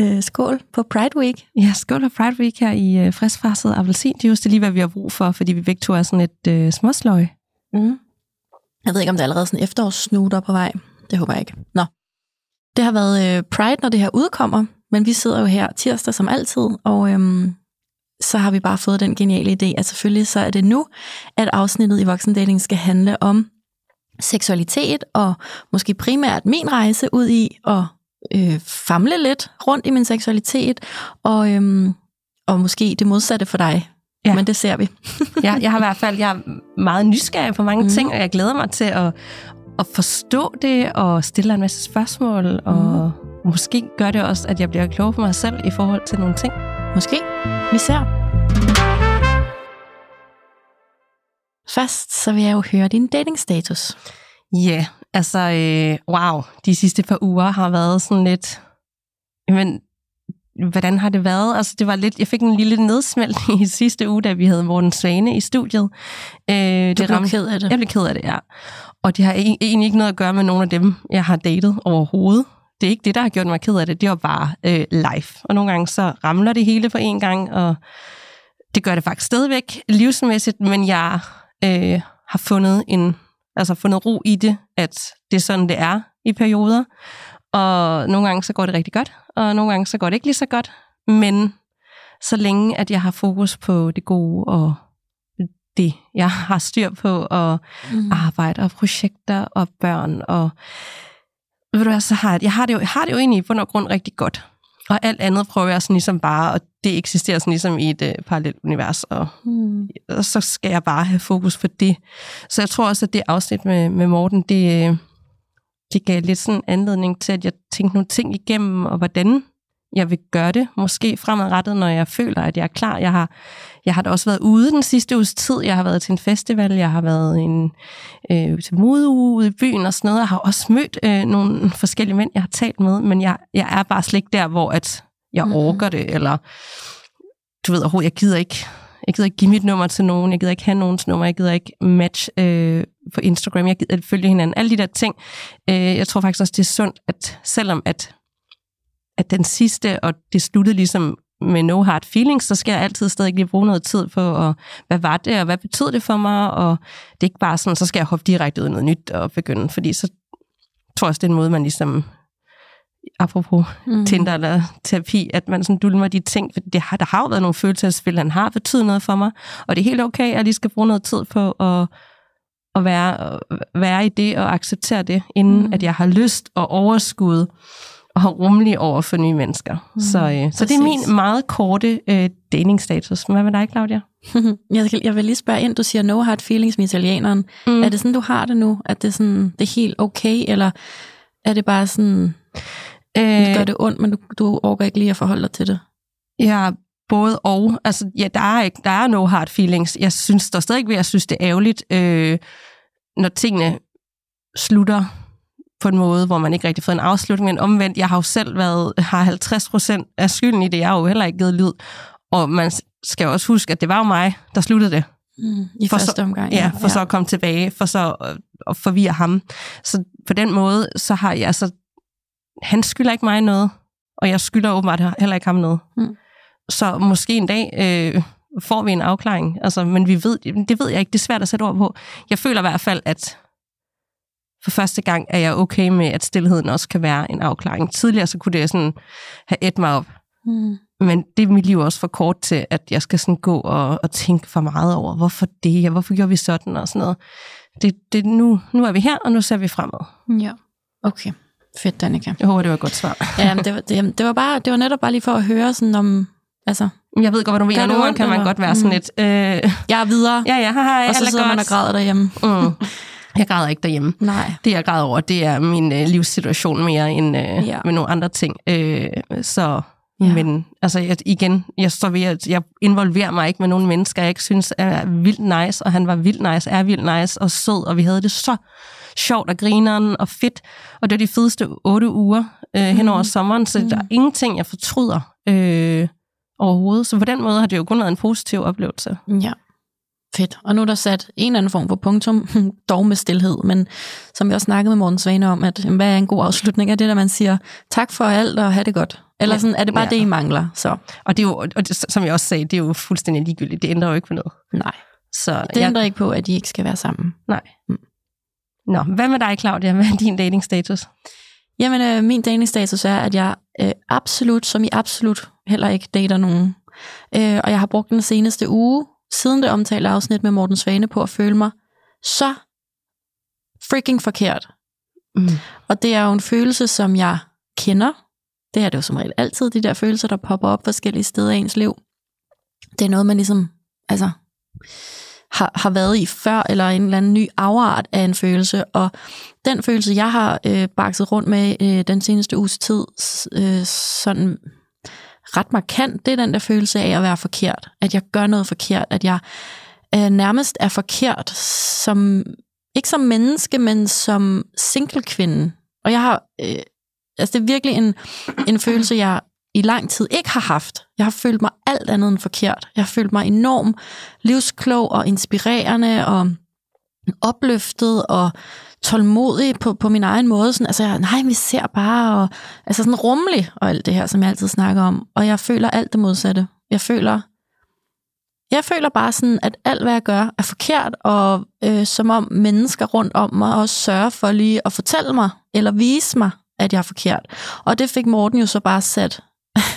øh, skål på Pride Week. Ja, skål på Pride Week her i øh, friskfarset appelsinjuice. Det er lige, hvad vi har brug for, fordi vi begge to er sådan et øh, småsløg. Mm. Jeg ved ikke, om der er allerede sådan efterårssnuder på vej. Det håber jeg ikke. Nå. Det har været øh, Pride, når det her udkommer, men vi sidder jo her tirsdag som altid, og øhm, så har vi bare fået den geniale idé, at selvfølgelig så er det nu, at afsnittet i Voksendating skal handle om seksualitet, og måske primært min rejse ud i at øh, famle lidt rundt i min seksualitet, og, øhm, og måske det modsatte for dig. Ja. Men det ser vi. ja, jeg har i hvert fald jeg er meget nysgerrig på mange mm. ting, og jeg glæder mig til at, at forstå det, og stille en masse spørgsmål, mm. og måske gør det også, at jeg bliver klog på mig selv i forhold til nogle ting. Måske. Vi ser. Først så vil jeg jo høre din datingstatus. Ja, yeah, altså, øh, wow, de sidste par uger har været sådan lidt... Men hvordan har det været? Altså, det var lidt, jeg fik en lille nedsmeltning i sidste uge, da vi havde Morten Svane i studiet. Øh, du det blev ked af det? Jeg blev ked af det, ja. Og det har egentlig ikke noget at gøre med nogen af dem, jeg har datet overhovedet. Det er ikke det, der har gjort mig ked af det. Det var bare øh, live. Og nogle gange så ramler det hele på en gang, og det gør det faktisk stadigvæk livsmæssigt, men jeg øh, har fundet en altså fundet ro i det, at det er sådan, det er i perioder. Og nogle gange så går det rigtig godt, og nogle gange så går det ikke lige så godt. Men så længe, at jeg har fokus på det gode og det, jeg har styr på, og mm. arbejde og projekter og børn, og ved du hvad, så har jeg, jeg har det jo, jeg har det jo egentlig i bund og grund rigtig godt. Og alt andet prøver jeg sådan ligesom bare, og det eksisterer sådan ligesom i et uh, parallelt univers, og, mm. og så skal jeg bare have fokus på det. Så jeg tror også, at det afsnit med, med Morten, det, det gav lidt sådan anledning til, at jeg tænkte nogle ting igennem, og hvordan jeg vil gøre det, måske fremadrettet, når jeg føler, at jeg er klar. Jeg har, jeg har da også været ude den sidste uges tid. Jeg har været til en festival, jeg har været en, øh, til modeuge ude i byen og sådan noget. Jeg har også mødt øh, nogle forskellige mænd, jeg har talt med, men jeg, jeg er bare slet ikke der, hvor at jeg mm. orker det, eller du ved jeg gider ikke jeg gider ikke give mit nummer til nogen, jeg gider ikke have nogens nummer, jeg gider ikke match øh, på Instagram, jeg gider følge hinanden, alle de der ting. Øh, jeg tror faktisk også, det er sundt, at selvom at at den sidste, og det sluttede ligesom med no hard feelings, så skal jeg altid stadig lige bruge noget tid på, og hvad var det, og hvad betød det for mig, og det er ikke bare sådan, så skal jeg hoppe direkte ud i noget nyt og begynde, fordi så tror jeg også, det er en måde, man ligesom, apropos mm. Tinder eller terapi, at man sådan dulmer de ting, for det har, der har jo været nogle følelsesspil, han har betydet noget for mig, og det er helt okay, at jeg lige skal bruge noget tid på at, at være, være i det og acceptere det, inden mm. at jeg har lyst og overskud og rummelig over for nye mennesker. Mm, så, øh, så det er min meget korte øh, datingstatus. Hvad med dig, Claudia? jeg, jeg vil lige spørge ind, du siger no hard feelings med italieneren. Mm. Er det sådan, du har det nu? At det er, sådan, det er helt okay, eller er det bare sådan, øh, det gør det ondt, men du, du overgår ikke lige at forholde dig til det? Ja, både og. Altså, ja, der er, ikke, der er no hard feelings. Jeg synes der stadig ved, jeg synes, det er ærgerligt, øh, når tingene slutter på en måde, hvor man ikke rigtig får en afslutning, men omvendt, jeg har jo selv været, har 50 procent af skylden i det, jeg har jo heller ikke givet lyd, og man skal jo også huske, at det var jo mig, der sluttede det. Mm, I for første omgang. Ja, ja for ja. så at komme tilbage, for så at forvirre ham. Så på den måde, så har jeg altså, han skylder ikke mig noget, og jeg skylder åbenbart heller ikke ham noget. Mm. Så måske en dag øh, får vi en afklaring, altså, men vi ved, det ved jeg ikke, det er svært at sætte ord på. Jeg føler i hvert fald, at for første gang er jeg okay med, at stillheden også kan være en afklaring. Tidligere så kunne det sådan have et mig op. Mm. Men det er mit liv også for kort til, at jeg skal sådan gå og, og tænke for meget over, hvorfor det, og hvorfor gjorde vi sådan og sådan noget. Det, det, nu, nu er vi her, og nu ser vi fremad. Ja, okay. Fedt, Danika. Jeg håber, det var et godt svar. ja, det var, det, det, var bare, det var netop bare lige for at høre sådan om, altså... Jeg ved godt, hvad du mener. Nogle gange kan man godt være sådan mm. lidt... Øh, jeg er videre. Ja, ja, hej, Og så sidder man og græder derhjemme. Mm. Jeg græder ikke derhjemme. Nej. Det, jeg græder over, det er min øh, livssituation mere end øh, Ja. med nogle andre ting. Øh, så, Ja. men altså, jeg, igen, jeg står ved, at jeg involverer mig ikke med nogle mennesker, jeg ikke synes er vildt nice, og han var vildt nice, er vildt nice og sød, og vi havde det så sjovt og grineren og fedt. Og det var de fedeste otte uger øh, hen over Mhm. sommeren, så Mhm. der er ingenting, jeg fortryder øh, overhovedet. Så på den måde har det jo kun været en positiv oplevelse. Ja, fedt. Og nu er der sat en eller anden form for punktum, dog med stillhed, men som vi også snakkede med Morten Svane om, at hvad er en god afslutning af det, der man siger, tak for alt og have det godt. Eller sådan, er det bare Ja. det, I mangler? Så Og det er jo, og det, som jeg også sagde, det er jo fuldstændig ligegyldigt. Det ændrer jo ikke på noget. nej, Så det jeg, ændrer ikke på, at I ikke skal være sammen. Nej. Mm. Nå, hvad med dig, Claudia? Hvad er din datingstatus? Jamen, øh, min datingstatus er, at jeg øh, absolut, som I absolut heller ikke dater nogen. Øh, og jeg har brugt den seneste uge, siden det omtalte afsnit med Morten Svane, på at føle mig så freaking forkert. Mm. Og det er jo en følelse, som jeg kender. Det er det jo som regel altid, de der følelser, der popper op forskellige steder i ens liv. Det er noget, man ligesom altså, har, har været i før, eller en eller anden ny afart af en følelse. Og den følelse, jeg har øh, bakset rundt med øh, den seneste uges tid, øh, sådan ret markant, det er den der følelse af at være forkert. At jeg gør noget forkert. At jeg øh, nærmest er forkert som ikke som menneske, men som single kvinde. Og jeg har, øh, altså det er virkelig en, en følelse, jeg i lang tid ikke har haft. Jeg har følt mig alt andet end forkert. Jeg har følt mig enormt livsklog og inspirerende og opløftet og tålmodig på, på min egen måde. Sådan, altså, jeg, nej, vi ser bare, og, altså sådan rummelig og alt det her, som jeg altid snakker om. Og jeg føler alt det modsatte. Jeg føler, jeg føler bare sådan, at alt, hvad jeg gør, er forkert, og øh, som om mennesker rundt om mig også sørger for lige at fortælle mig, eller vise mig, at jeg er forkert. Og det fik Morten jo så bare sat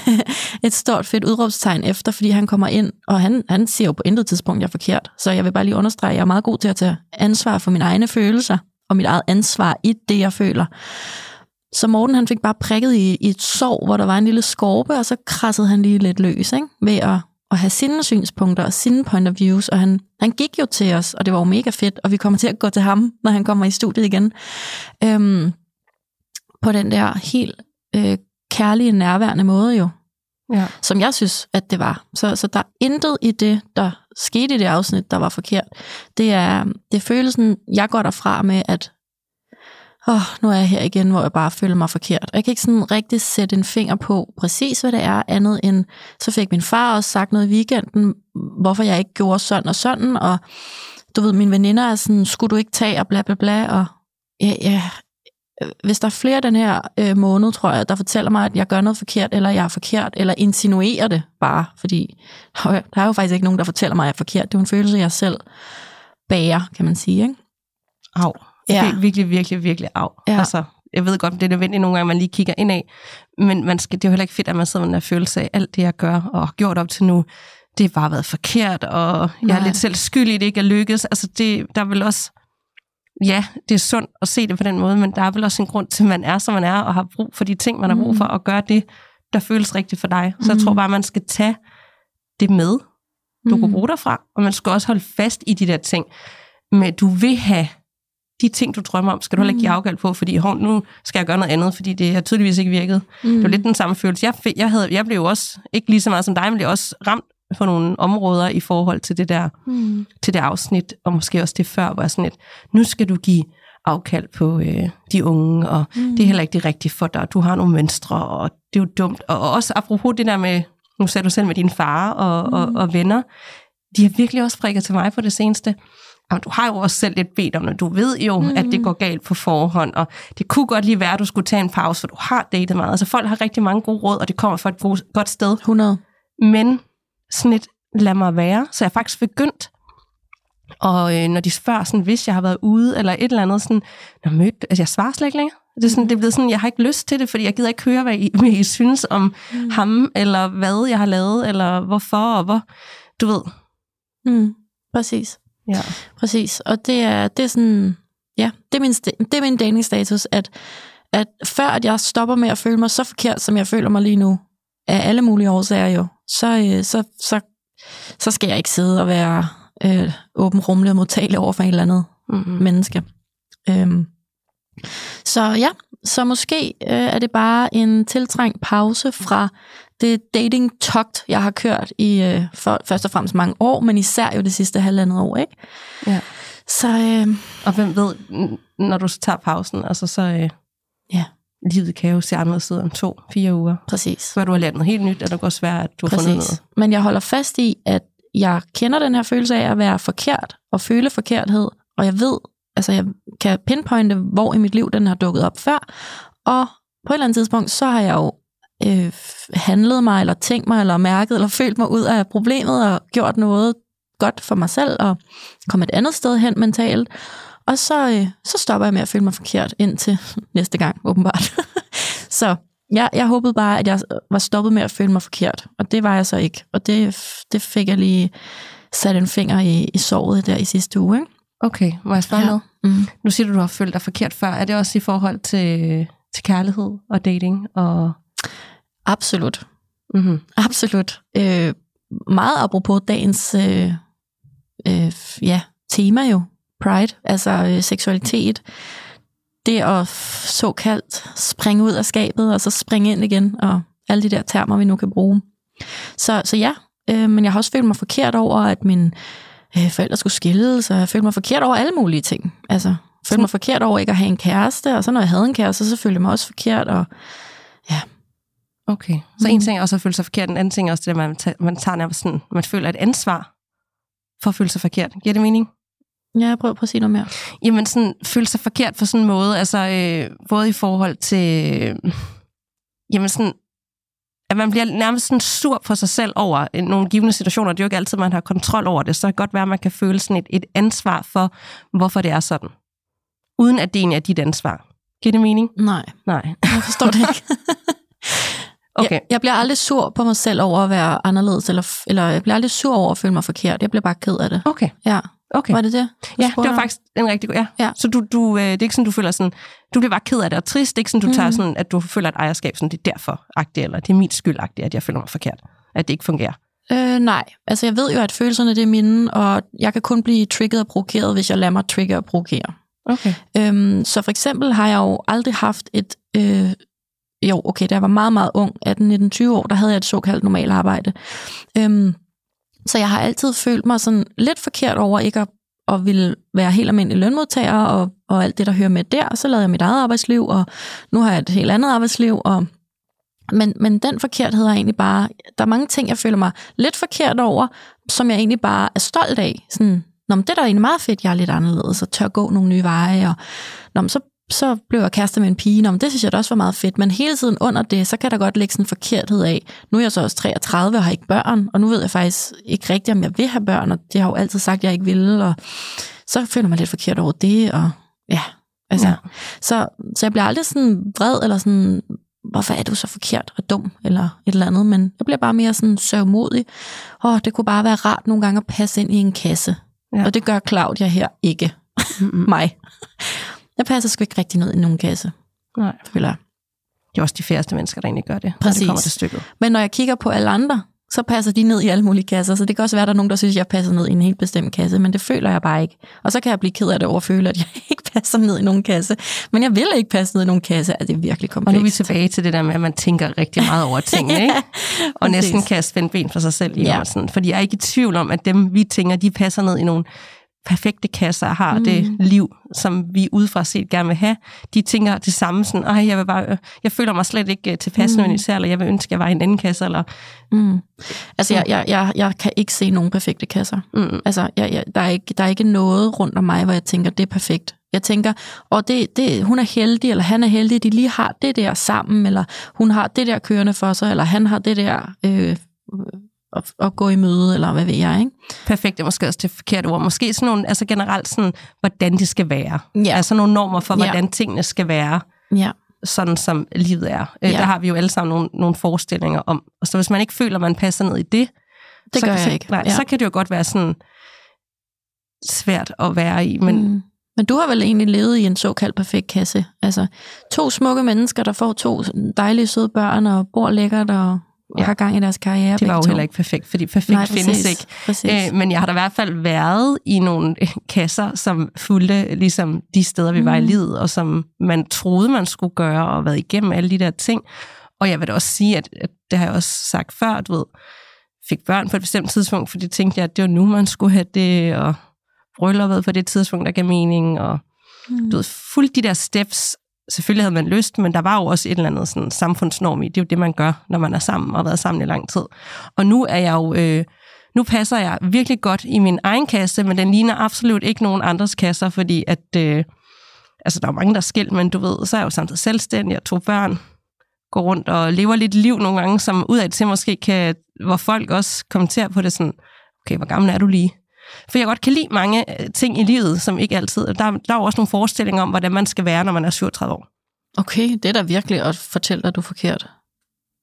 et stort fedt udråbstegn efter, fordi han kommer ind, og han, han siger jo på intet tidspunkt, at jeg er forkert. Så jeg vil bare lige understrege, at jeg er meget god til at tage ansvar for mine egne følelser, og mit eget ansvar i det, jeg føler. Så Morten han fik bare prikket i, i et sår, hvor der var en lille skorpe, og så krassede han lige lidt løs ikke? ved at, at have sine synspunkter og sine point of views. Og han, han gik jo til os, og det var jo mega fedt, og vi kommer til at gå til ham, når han kommer i studiet igen. Øhm, på den der helt øh, kærlige, nærværende måde jo, Ja. som jeg synes, at det var. Så, så der er intet i det, der skete i det afsnit, der var forkert. Det er, det er følelsen, jeg går derfra med, at åh, nu er jeg her igen, hvor jeg bare føler mig forkert. Og jeg kan ikke sådan rigtig sætte en finger på præcis, hvad det er, andet end, så fik min far også sagt noget i weekenden, hvorfor jeg ikke gjorde sådan og sådan, og du ved, mine veninder er sådan, skulle du ikke tage, og bla bla bla, og ja, ja, hvis der er flere den her øh, måned, tror jeg, der fortæller mig, at jeg gør noget forkert, eller jeg er forkert, eller insinuerer det bare, fordi der er jo- der er faktisk ikke nogen, der fortæller mig, at jeg er forkert. Det er jo en følelse, jeg selv bærer, kan man sige. Ikke? Au. Ja. Ja. Virkelig, virkelig, virkelig af. Ja. Altså, jeg ved godt, det er nødvendigt nogle gange, man lige kigger ind af, men man skal, det er jo heller ikke fedt, at man sidder med den her følelse af, alt det, jeg gør og har gjort op til nu, det har bare været forkert, og jeg Nej. er lidt selv skyld i, det ikke er lykkes. Altså, det, der er vel også, ja, det er sundt at se det på den måde, men der er vel også en grund til, at man er, som man er, og har brug for de ting, man har brug for, og gøre det, der føles rigtigt for dig. Så jeg Mm. tror bare, man skal tage det med, du Mm. kan bruge derfra, og man skal også holde fast i de der ting. Men du vil have de ting, du drømmer om, skal du heller ikke give Mm. afkald på, fordi hov, nu skal jeg gøre noget andet, fordi det har tydeligvis ikke virket. Mm. Det var lidt den samme følelse. Jeg, jeg, havde, jeg blev jo også, ikke lige så meget som dig, men blev også ramt på nogle områder i forhold til det der, Mm. til det afsnit, og måske også det før, hvor jeg sådan lidt, nu skal du give afkald på øh, de unge, og Mm. det er heller ikke det rigtige for dig, du har nogle mønstre, og det er jo dumt. Og, og også apropos det der med, nu sagde du selv med din far og, mm. og, og venner, de har virkelig også prikket til mig på det seneste. Jamen, du har jo også selv lidt bedt om det. Du ved jo, mm. at det går galt på forhånd, og det kunne godt lige være, at du skulle tage en pause, for du har datet meget. Altså folk har rigtig mange gode råd, og det kommer fra et god, godt sted. 100. Men sådan et, lad mig være. Så jeg er faktisk begyndt, og øh, når de spørger, sådan, hvis jeg har været ude, eller et eller andet, sådan, når mødt, altså jeg svarer slet ikke længere. Det er, sådan, det er blevet sådan, jeg har ikke lyst til det, fordi jeg gider ikke høre, hvad I, hvad I synes om mm. ham, eller hvad jeg har lavet, eller hvorfor, og hvor, du ved. Mm. Præcis. Ja. Præcis. Og det er, det er sådan, ja, det er min, det er min datingstatus, at, at før at jeg stopper med at føle mig så forkert, som jeg føler mig lige nu, af alle mulige årsager jo, så, øh, så, så, så skal jeg ikke sidde og være øh, åben, rummelig og modtagelig over for en eller andet Mm-hmm. menneske. Øhm, så ja, så måske øh, er det bare en tiltrængt pause fra det dating-togt, jeg har kørt i øh, for, først og fremmest mange år, men især jo det sidste halvandet år, ikke? Ja. Så øh, Og hvem ved, når du så tager pausen, altså så øh, ja, livet kan jo se anderledes ud om to, fire uger. præcis. Før du har lært noget helt nyt, og det går svært, at du har fundet Præcis. noget. Men jeg holder fast i, at jeg kender den her følelse af at være forkert og føle forkerthed, og jeg ved, altså jeg kan pinpointe, hvor i mit liv den har dukket op før, og på et eller andet tidspunkt, så har jeg jo øh, handlet mig, eller tænkt mig, eller mærket, eller følt mig ud af problemet, og gjort noget godt for mig selv, og komme et andet sted hen mentalt, og så, øh, så stopper jeg med at føle mig forkert indtil næste gang, åbenbart. så jeg, jeg håbede bare, at jeg var stoppet med at føle mig forkert, og det var jeg så ikke. Og det, det fik jeg lige sat en finger i, i såret der i sidste uge. Ikke? Okay, må jeg spørge Ja. noget? Mm. Nu siger du, du har følt dig forkert før. Er det også i forhold til, til kærlighed og dating? Og, Absolut. mm-hmm. Absolut. Øh, meget apropos dagens øh, øh, ja, tema jo, pride, altså øh, seksualitet. Det at såkaldt springe ud af skabet, og så springe ind igen, og alle de der termer, vi nu kan bruge. Så, så ja, øh, men jeg har også følt mig forkert over, at mine øh, forældre skulle skilles, og jeg følte mig forkert over alle mulige ting. Altså, følte mig forkert over ikke at have en kæreste, og så når jeg havde en kæreste, så følte jeg mig også forkert, og Okay, så en ting er også at føle sig forkert, en anden ting er også det, at man, tager, man tager nærmest sådan, man føler et ansvar for at føle sig forkert. Giver det mening? Ja, jeg prøver på at sige noget mere. Jamen sådan, føle sig forkert på sådan en måde, altså øh, både i forhold til, øh, jamen sådan, at man bliver nærmest sådan sur på sig selv over øh, nogle givende situationer. Det er jo ikke altid, man har kontrol over det, så det kan godt være, at man kan føle sådan et, et ansvar for, hvorfor det er sådan. Uden at det egentlig er dit ansvar. Giver det mening? Nej, Nej. jeg forstår det ikke. Okay. Jeg, jeg bliver aldrig sur på mig selv over at være anderledes, eller, eller jeg bliver aldrig sur over at føle mig forkert. Jeg bliver bare ked af det. Okay. Ja, okay. var det det? Ja, det var faktisk en rigtig god... Ja. Ja. Så du, du, øh, det er ikke sådan, du føler sådan... Du bliver bare ked af det og trist. Det er ikke sådan, du tager Mhm. sådan, at du føler et ejerskab, sådan, det er derfor agtigt, eller det er min skyld agtigt, at jeg føler mig forkert. At det ikke fungerer. Øh, nej, altså jeg ved jo, at følelserne det er mine, og jeg kan kun blive trigget og provokeret, hvis jeg lader mig trigge og provokere. Okay. Øhm, så for eksempel har jeg jo aldrig haft et... Øh, jo, okay, da jeg var meget, meget ung, 18-19-20 år, der havde jeg et såkaldt normalt arbejde. Øhm, så jeg har altid følt mig sådan lidt forkert over ikke at, at ville være helt almindelig lønmodtager og, og alt det, der hører med der. Så lavede jeg mit eget arbejdsliv, og nu har jeg et helt andet arbejdsliv. Og, men, men den forkerthed er egentlig bare... Der er mange ting, jeg føler mig lidt forkert over, som jeg egentlig bare er stolt af. Sådan, Nå, men det er da egentlig meget fedt, jeg er lidt anderledes og tør gå nogle nye veje. Og, Nå, men så, så blev jeg kærester med en pige. Nå, men det synes jeg da også var meget fedt. Men hele tiden under det, så kan der godt ligge sådan en forkerthed af. Nu er jeg så også 33 og har ikke børn, og nu ved jeg faktisk ikke rigtigt, om jeg vil have børn, og det har jo altid sagt, at jeg ikke ville. Og så føler mig lidt forkert over det, og ja, altså. Ja. Så, så jeg bliver aldrig sådan vred, eller sådan, hvorfor er du så forkert og dum, eller et eller andet, men jeg bliver bare mere sådan sørgmodig. Åh, det kunne bare være rart nogle gange at passe ind i en kasse. Ja. Og det gør Claudia her ikke. Mig. Jeg passer sgu ikke rigtig ned i nogen kasse, Nej. føler jeg. Det er også de færreste mennesker, der egentlig gør det, når det Præcis. kommer til stykket. Men når jeg kigger på alle andre, så passer de ned i alle mulige kasser. Så det kan også være, at der er nogen, der synes, at jeg passer ned i en helt bestemt kasse, men det føler jeg bare ikke. Og så kan jeg blive ked af det over at føle, at jeg ikke passer ned i nogen kasse. Men jeg vil ikke passe ned i nogen kasse. Altså, det er virkelig Og komplekst. nu er vi tilbage til det der med, at man tænker rigtig meget over tingene, ikke? Og Præcis. næsten kan spænde ben for sig selv i Ja. ja. sådan. Fordi jeg er ikke i tvivl om, at dem, vi tænker, de passer ned i nogle perfekte kasser og har mm. det liv, som vi udefra set gerne vil have. De tænker det samme, sådan, Ej, jeg, vil bare, jeg føler mig slet ikke øh, tilpas mm. især, eller jeg vil ønske, at jeg var i en anden kasse, eller Mm. Altså, jeg, jeg, jeg, jeg kan ikke se nogen perfekte kasser. mm, Altså, jeg, jeg, der, er ikke, der er ikke noget rundt om mig, hvor jeg tænker, det er perfekt. Jeg tænker, og det, det, hun er heldig, eller han er heldig, de lige har det der sammen, eller hun har det der kørende for sig, eller han har det der øh, at, at gå i møde, eller hvad ved jeg, ikke? perfekt er måske også det forkerte ord. Måske sådan nogle, altså generelt sådan, hvordan det skal være. Ja. Altså nogle normer for, Ja. hvordan tingene skal være. Ja. sådan som livet er. Ja. Ja. Der har vi jo alle sammen nogle, nogle forestillinger om. Og så hvis man ikke føler, at man passer ned i det, Det så, gør så, jeg ikke. Nej, Ja. så kan det jo godt være sådan svært at være i. Men. Mm. Men du har vel egentlig levet i en såkaldt perfekt kasse. Altså, to smukke mennesker, der får to dejlige søde børn, og bor lækkert, og ja. har gang i deres karriere. Det var jo to. heller ikke perfekt, fordi perfekt Nej, findes præcis, ikke. Præcis. Øh, men jeg har da i hvert fald været i nogle øh, kasser, som fulgte ligesom de steder, vi mm. var i livet, og som man troede, man skulle gøre, og været igennem alle de der ting. Og jeg vil da også sige, at, at det har jeg også sagt før, du ved, fik børn på et bestemt tidspunkt, fordi tænkte jeg, at det var nu, man skulle have det, og brylluppet på det tidspunkt, der gav mening, og mm. du ved, fuldt de der steps, selvfølgelig havde man lyst, men der var jo også et eller andet sådan, samfundsnorm i. Det er jo det, man gør, når man er sammen og har været sammen i lang tid. Og nu er jeg jo... Øh, nu passer jeg virkelig godt i min egen kasse, men den ligner absolut ikke nogen andres kasser, fordi at... Øh, altså, der er mange, der er skilt, men du ved, så er jeg jo samtidig selvstændig og to børn, går rundt og lever lidt liv nogle gange, som udad til måske kan, hvor folk også kommenterer på det sådan, okay, hvor gammel er du lige? For jeg godt kan lide mange øh, ting i livet, som ikke altid... Der, der er jo også nogle forestillinger om, hvordan man skal være, når man er 37 år. Okay, det er da virkelig at fortælle dig, du er forkert.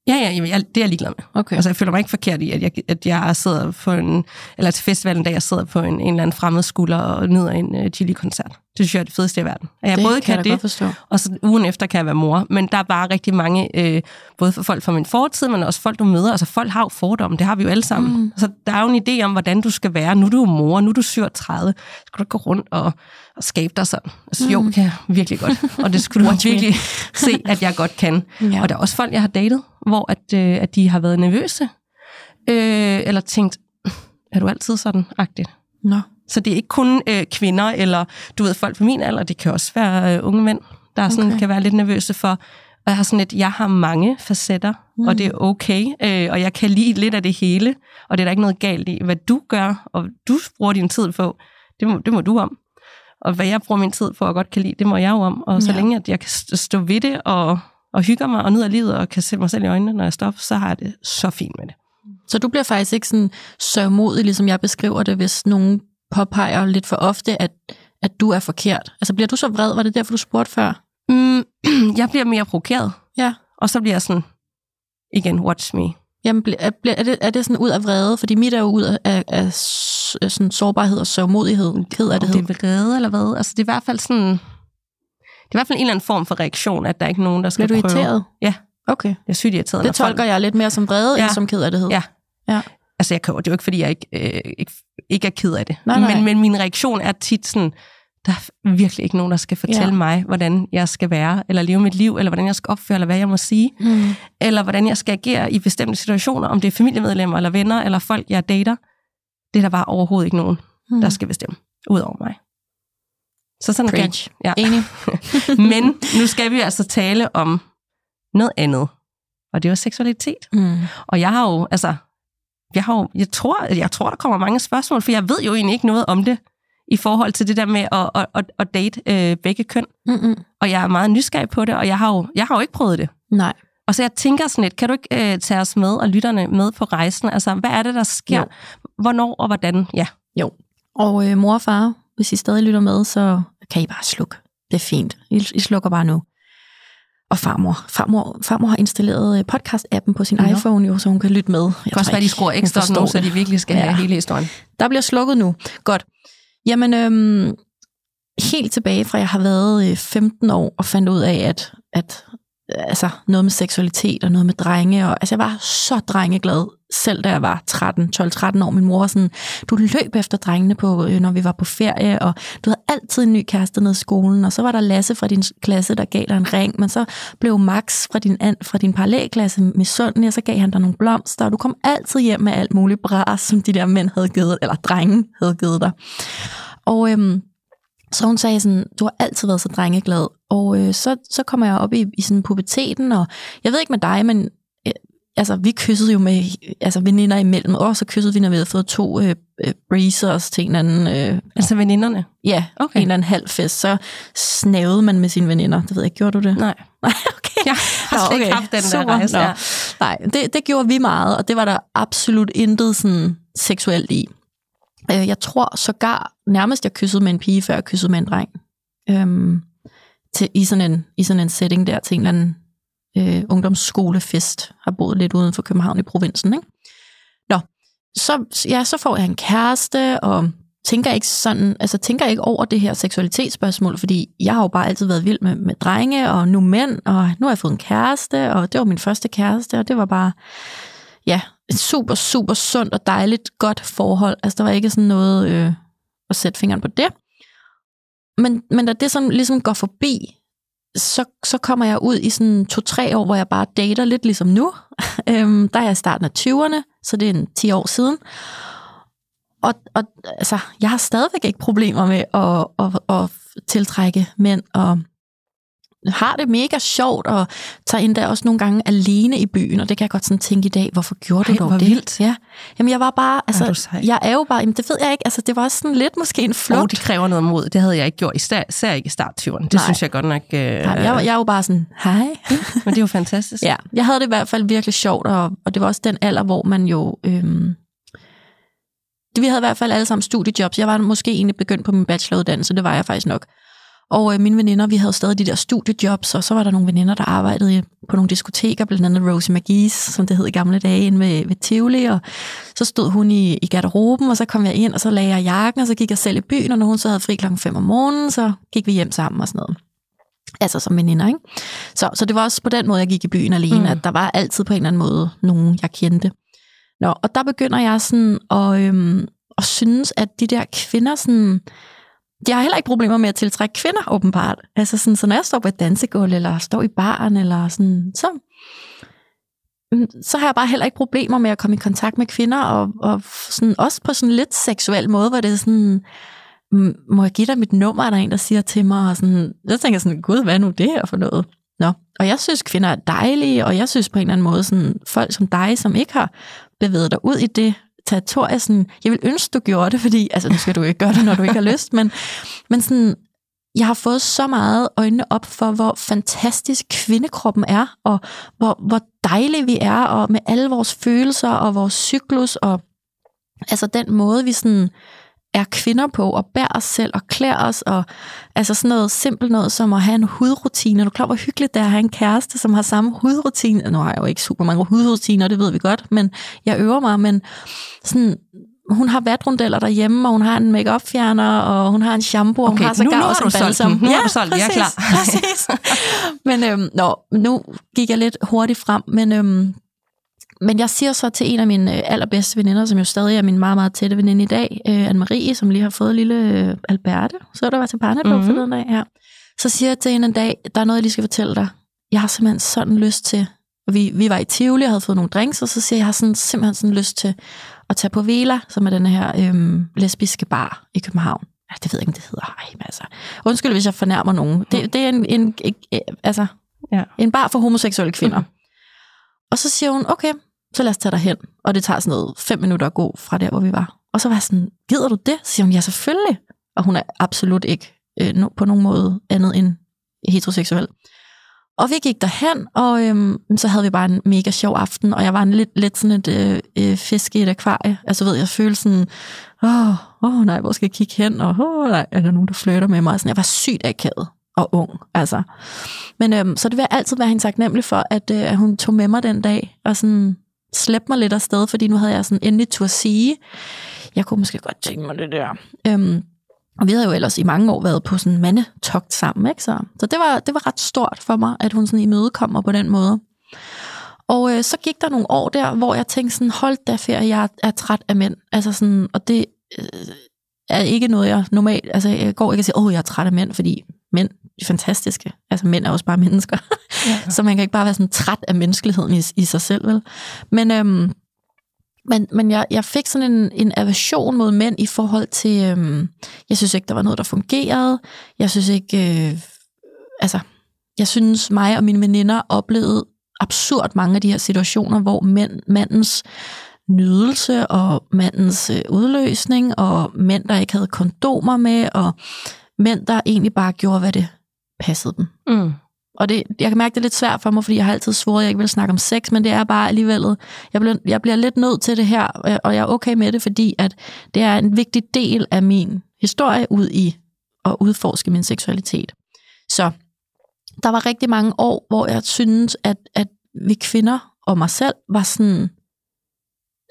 Ja, ja, jeg, det er jeg ligeglad med. Okay. Altså, jeg føler mig ikke forkert i, at jeg, at jeg sidder på en, eller til festivalen, da jeg sidder på en, en eller anden fremmed skulder og nyder en uh, chili-koncert. Det synes jeg er det fedeste i verden. At jeg det både kan, kan, jeg det, forstå. og så ugen efter kan jeg være mor. Men der er bare rigtig mange, øh, både for folk fra min fortid, men også folk, du møder. Altså, folk har jo fordomme, det har vi jo alle sammen. Mm. Så der er jo en idé om, hvordan du skal være. Nu er du mor, nu er du 37. Skal du gå rundt og, og skabe dig sådan? Altså, mm. jo, kan jeg virkelig godt. Og det skulle du virkelig se, at jeg godt kan. Ja. Og der er også folk, jeg har datet, hvor at, øh, at de har været nervøse. Øh, eller tænkt, er du altid sådan agtigt? Nå. Så det er ikke kun øh, kvinder, eller du ved, folk på min alder, det kan også være øh, unge mænd, der sådan, Okay. kan være lidt nervøse for. Og jeg har sådan et, jeg har mange facetter, mm. og det er okay, øh, og jeg kan lide lidt af det hele, og det er der ikke noget galt i. Hvad du gør, og du bruger din tid på, det må, det må du om. Og hvad jeg bruger min tid på og godt kan lide, det må jeg jo om. Og så Ja. længe at jeg kan st- stå ved det, og, og hygger mig og nyder livet, og kan se mig selv i øjnene, når jeg står op, så har jeg det så fint med det. Så du bliver faktisk ikke sådan sørgmodig, ligesom jeg beskriver det, hvis nogen påpeger lidt for ofte, at, at du er forkert. Altså bliver du så vred? Var det derfor, du spurgte før? Mm, jeg bliver mere provokeret, Ja. og så bliver jeg sådan, igen, watch me. Jamen, er, er, det, er det sådan ud af vrede? Fordi mit er jo ud af, af, af sådan sårbarhed og sørgmodighed, ked af Om det. det er vrede eller hvad? Altså, det er i hvert fald sådan... Det er i hvert fald en eller anden form for reaktion, at der er ikke nogen, der skal Bliver du prøve. irriteret? Ja. Okay. Jeg er sygt irriteret. Det når folk- tolker jeg lidt mere som vrede, ja. End som ked af det. Ja. Ja. Altså, jeg kan, det er jo ikke, fordi jeg ikke, øh, ikke, ikke er ked af det. Nej, nej. Men, men min reaktion er tit sådan, der er virkelig ikke nogen, der skal fortælle ja. mig, hvordan jeg skal være, eller leve mit liv, eller hvordan jeg skal opføre, eller hvad jeg må sige, Mm. eller hvordan jeg skal agere i bestemte situationer, om det er familiemedlemmer, eller venner, eller folk, jeg dater. Det er der bare overhovedet ikke nogen, Mm. der skal bestemme, ud over mig. Så sådan kan Preach. Ja. Enig. Men nu skal vi altså tale om noget andet. Og det er jo seksualitet. Mm. Og jeg har jo, altså, jeg, har jo, jeg, tror, jeg tror, der kommer mange spørgsmål, for jeg ved jo egentlig ikke noget om det, i forhold til det der med at, at, at, at date øh, begge køn. Mm-mm. Og jeg er meget nysgerrig på det, og jeg har jo, jeg har jo ikke prøvet det. Nej. Og så jeg tænker sådan lidt, kan du ikke øh, tage os med og lytterne med på rejsen? Altså, hvad er det, der sker? Jo. Hvornår og hvordan? Ja. Jo. Og øh, mor og far, hvis I stadig lytter med, så kan I bare slukke. Det er fint. I, I slukker bare nu. Og farmor. Farmor, farmor har installeret øh, podcast-appen på sin Nå. iPhone, jo, så hun kan lytte med. Jeg Det kan også være, de skruer ekstra nu, så de virkelig skal have Ja. hele historien. Der bliver slukket nu. Godt. Jamen, øhm, helt tilbage fra jeg har været øh, 15 år og fandt ud af, at, at øh, altså, noget med seksualitet og noget med drenge. Og, altså, jeg var så drengeglad, selv da jeg var 13, 12-13 år. Min mor var sådan, du løb efter drengene, på, øh, når vi var på ferie, og du havde altid en ny kæreste nede i skolen. Og så var der Lasse fra din klasse, der gav dig en ring, men så blev Max fra din, an, fra din parallelklasse med sønnen, og så gav han dig nogle blomster, og du kom altid hjem med alt muligt bras, som de der mænd havde givet, eller drenge havde givet dig. Og øhm, så hun sagde sådan, du har altid været så drengeglad. Og øh, så, så kommer jeg op i, i sådan puberteten, og jeg ved ikke med dig, men øh, altså, vi kyssede jo med altså, veninder imellem, og så kyssede vi, når vi havde fået to øh, øh, breezers til en eller anden, øh, Altså veninderne? ja, Okay. en eller anden halv fest, så snavede man med sine veninder. Det ved jeg ikke, gjorde du det? Nej. Nej, okay. Jeg har slet ikke haft den der rejse. Ja. Nej, det, det gjorde vi meget, og det var der absolut intet sådan seksuelt i. Øh, Jeg tror sågar nærmest, jeg kyssede med en pige, før jeg kyssede med en dreng. Øhm, til, i, sådan en, I sådan en setting der, til en eller anden øh, ungdomsskolefest. Har boet lidt uden for København i provinsen, ikke? Nå, så, ja, så får jeg en kæreste, og tænker ikke sådan, altså tænker ikke over det her seksualitetsspørgsmål, fordi jeg har jo bare altid været vild med, med drenge, og nu mænd, og nu har jeg fået en kæreste, og det var min første kæreste, og det var bare, ja, et super, super sundt og dejligt godt forhold. Altså, der var ikke sådan noget øh, at sætte fingeren på det. Men, men da det sådan ligesom går forbi, så, så kommer jeg ud i sådan to-tre år, hvor jeg bare dater lidt ligesom nu. øhm, der er jeg i starten af 20'erne, så det er en 10 år siden. Og, og altså, jeg har stadigvæk ikke problemer med at, at, at tiltrække mænd, og har det mega sjovt, og tager endda også nogle gange alene i byen, og det kan jeg godt sådan tænke i dag, hvorfor gjorde Ej, du dog det? vildt. Ja. Jamen jeg var bare, er altså, sej. jeg er jo bare, jamen, det ved jeg ikke, altså det var sådan lidt måske en Og flugt. det kræver noget mod. Det havde jeg ikke gjort, især, især ikke i starttyverne. Det Nej. synes jeg godt nok... Øh, Nej, jeg, var- jeg er jo bare sådan, hej. Men det er jo fantastisk. Ja, jeg havde det i hvert fald virkelig sjovt, og, og det var også den alder, hvor man jo... Øhm, vi havde i hvert fald alle sammen studiejobs. Jeg var måske egentlig begyndt på min bacheloruddannelse, det var jeg faktisk nok. Og øh, mine veninder, vi havde stadig de der studiejobs, og så var der nogle veninder, der arbejdede på nogle diskoteker, blandt andet Rosie McGee's, som det hed i gamle dage, inde ved, ved Tivoli, og så stod hun i, i garderoben, og så kom jeg ind, og så lagde jeg jakken, og så gik jeg selv i byen, og når hun så havde fri klokken 5 om morgenen, så gik vi hjem sammen og sådan noget. Altså som veninder, ikke? Så, så det var også på den måde, jeg gik i byen alene, mm. at der var altid på en eller anden måde nogen, jeg kendte. Nå, og der begynder jeg sådan at, øhm, at synes, at de der kvinder sådan... Jeg har heller ikke problemer med at tiltrække kvinder, åbenbart. Altså sådan, så når jeg står på et dansegulv, eller står i baren, eller sådan, så, mm, så har jeg bare heller ikke problemer med at komme i kontakt med kvinder, og, og sådan, også på sådan en lidt seksuel måde, hvor det er sådan, mm, må jeg give dig mit nummer, er der en, der siger til mig, og sådan, så tænker jeg sådan, gud, hvad er nu det her for noget? Nå. Og jeg synes, kvinder er dejlige, og jeg synes på en eller anden måde, sådan, folk som dig, som ikke har bevæget dig ud i det territorie, sådan, jeg vil ønske, du gjorde det, fordi, altså nu skal du ikke gøre det, når du ikke har lyst, men, men sådan, jeg har fået så meget øjnene op for, hvor fantastisk kvindekroppen er, og hvor, hvor dejlig vi er, og med alle vores følelser og vores cyklus, og altså den måde, vi sådan er kvinder på, og bærer os selv, og klæder os, og altså sådan noget simpelt noget, som at have en hudrutine. Er du klar, hvor hyggeligt det er at have en kæreste, som har samme hudrutine? Nu har jeg jo ikke super mange hudrutiner, det ved vi godt, men jeg øver mig, men sådan, hun har vatrundeller derhjemme, og hun har en make fjerner og hun har en shampoo, og Okay, hun har nu- sågar nu har også en balsam. Nu har du solgt den. Jeg er klar. præcis. men øhm, nå, nu gik jeg lidt hurtigt frem, men, øhm, men jeg siger så til en af mine øh, allerbedste veninder, som jo stadig er min meget, meget tætte veninde i dag, øh, Anne-Marie, som lige har fået lille øh, Alberte, så der var til barnedåb Mhm. mm-hmm. forleden dag, ja. Så siger jeg til hende en dag, der er noget, jeg lige skal fortælle dig. Jeg har simpelthen sådan lyst til, og vi, vi var i Tivoli og havde fået nogle drinks, og så siger jeg, jeg har sådan, simpelthen sådan lyst til at tage på Vela, som er den her øhm, lesbiske bar i København. Ja, det ved jeg ikke, om det hedder. Ej, men altså. Undskyld, hvis jeg fornærmer nogen. Det, det er en, en, en, altså, Ja. en bar for homoseksuelle kvinder. Og så siger hun, okay, så lad os tage dig hen. Og det tager sådan noget fem minutter at gå fra der, hvor vi var. Og så var jeg sådan, gider du det? Så siger hun, ja, selvfølgelig. Og hun er absolut ikke øh, på nogen måde andet end heteroseksuel. Og vi gik derhen, og øhm, så havde vi bare en mega sjov aften, og jeg var en lidt, lidt sådan et øh, øh, fisk i et akvarie. Altså ved jeg, jeg følte sådan, åh, åh nej, hvor skal jeg kigge hen? Og åh nej, er der nogen, der flytter med mig? Sådan, jeg var sygt akavet og ung, altså. Men øhm, så det vil jeg altid være hende taknemmelig for, at, øh, at hun tog med mig den dag, og sådan slæbte mig lidt afsted, fordi nu havde jeg sådan endelig tur at sige, jeg kunne måske godt tænke mig det der. Øhm, og vi havde jo ellers i mange år været på sådan en mandetogt sammen, ikke? Så, så det, var, det var ret stort for mig, at hun sådan imødekom mig på den måde. Og øh, så gik der nogle år der, hvor jeg tænkte sådan, hold da ferie, jeg er, er træt af mænd. Altså sådan, og det øh, er ikke noget, jeg normalt, altså jeg går ikke og siger, åh, jeg er træt af mænd, fordi mænd er fantastiske. Altså mænd er også bare mennesker. Ja. så man kan ikke bare være sådan træt af menneskeligheden i, i sig selv, vel? Men, øhm, men, men jeg, jeg fik sådan en, en aversion mod mænd i forhold til, øhm, jeg synes ikke, der var noget, der fungerede. Jeg synes ikke, øh, altså, jeg synes mig og mine veninder oplevede absurd mange af de her situationer, hvor mænd, mandens nydelse og mandens øh, udløsning, og mænd, der ikke havde kondomer med, og mænd, der egentlig bare gjorde, hvad det passede dem. Mm. Og det, jeg kan mærke, det er lidt svært for mig, fordi jeg har altid svoret, at jeg ikke vil snakke om sex, men det er bare alligevel, jeg bliver, jeg bliver lidt nødt til det her, og jeg- er okay med det, fordi at det er en vigtig del af min historie ud i at udforske min seksualitet. Så der var rigtig mange år, hvor jeg synes, at, at vi kvinder og mig selv var sådan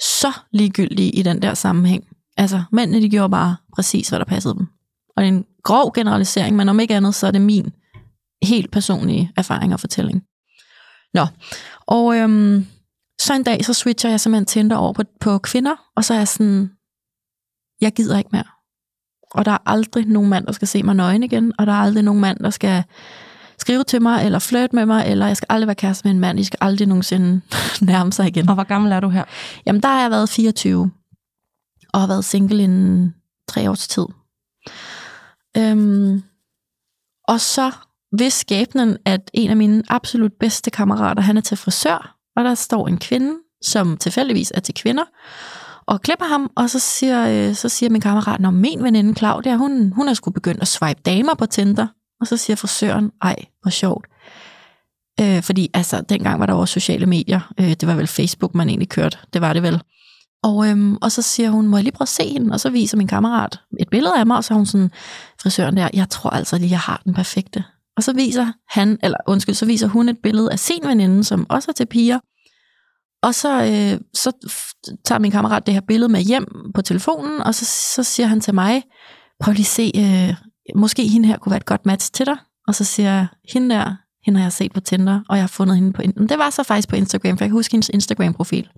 så ligegyldige i den der sammenhæng. Altså, mændene de gjorde bare præcis, hvad der passede dem. Og det er en grov generalisering, men om ikke andet, så er det min helt personlige erfaring og fortælling. Nå, og øhm, så en dag, så switcher jeg simpelthen Tinder over på, på kvinder, og så er jeg sådan, jeg gider ikke mere. Og der er aldrig nogen mand, der skal se mig nøgen igen, og der er aldrig nogen mand, der skal skrive til mig, eller flirte med mig, eller jeg skal aldrig være kæreste med en mand, I skal aldrig nogensinde nærme sig igen. Og hvor gammel er du her? Jamen, der har jeg været 24, og har været single i tre års tid. Øhm, og så ved skæbnen, at en af mine absolut bedste kammerater, han er til frisør, og der står en kvinde, som tilfældigvis er til kvinder, og klipper ham, og så siger, øh, så siger min kammerat, når min veninde Claudia, hun, hun er sgu begyndt at swipe damer på Tinder. Og så siger frisøren, ej, hvor sjovt. Øh, fordi altså, dengang var der også sociale medier. Øh, det var vel Facebook, man egentlig kørte. Det var det vel. Og, øhm, og så siger hun, må jeg lige prøve at se hende? Og så viser min kammerat et billede af mig, og så er hun sådan, frisøren der, jeg tror altså lige, jeg har den perfekte. Og så viser han, eller undskyld, så viser hun et billede af sin veninde, som også er til piger. Og så, øh, så tager min kammerat det her billede med hjem på telefonen, og så, så siger han til mig, prøv lige at se, øh, måske hende her kunne være et godt match til dig. Og så siger jeg, hende der, hende har jeg set på Tinder, og jeg har fundet hende på... Det var så faktisk på Instagram, for jeg kan huske hendes Instagram-profil.